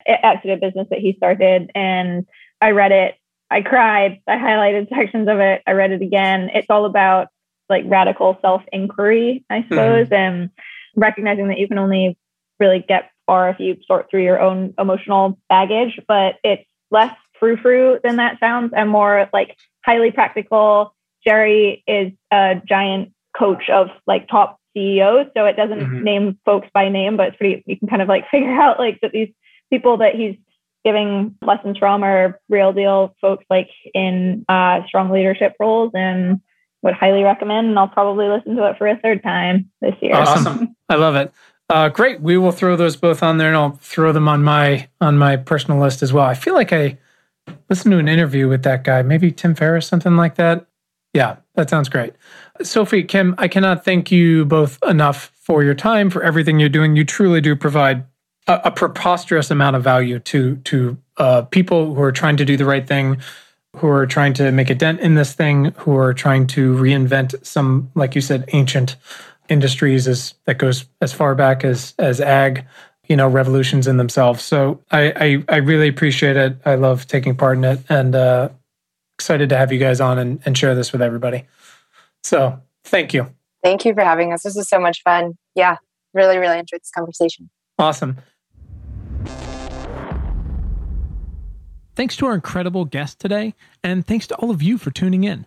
exited business that he started. And I read it I cried. I highlighted [laughs] sections of it. I read it again. It's all about like radical self inquiry, I suppose, mm-hmm. and recognizing that you can only really get far if you sort through your own emotional baggage. But it's less frou frou than that sounds and more like highly practical. Jerry is a giant coach of like top CEOs. So it doesn't mm-hmm. name folks by name, but it's pretty, you can kind of like [laughs] figure out like that these people that he's giving lessons from are real deal folks like in uh, strong leadership roles and would highly recommend. And I'll probably listen to it for a third time this year. Awesome. [laughs] I love it. Uh, great. We will throw those both on there and I'll throw them on my, on my personal list as well. I feel like I listened to an interview with that guy, maybe Tim Ferriss, something like that. Yeah, that sounds great. Sophie, Kim, I cannot thank you both enough for your time, for everything you're doing. You truly do provide a, a preposterous amount of value to to uh, people who are trying to do the right thing, who are trying to make a dent in this thing, who are trying to reinvent some, like you said, ancient industries as that goes as far back as as ag, you know, revolutions in themselves. So I I, I really appreciate it. I love taking part in it, and uh, excited to have you guys on and, and share this with everybody. So thank you. Thank you for having us. This is so much fun. Yeah, really, really enjoyed this conversation. Awesome. Thanks to our incredible guest today, and thanks to all of you for tuning in.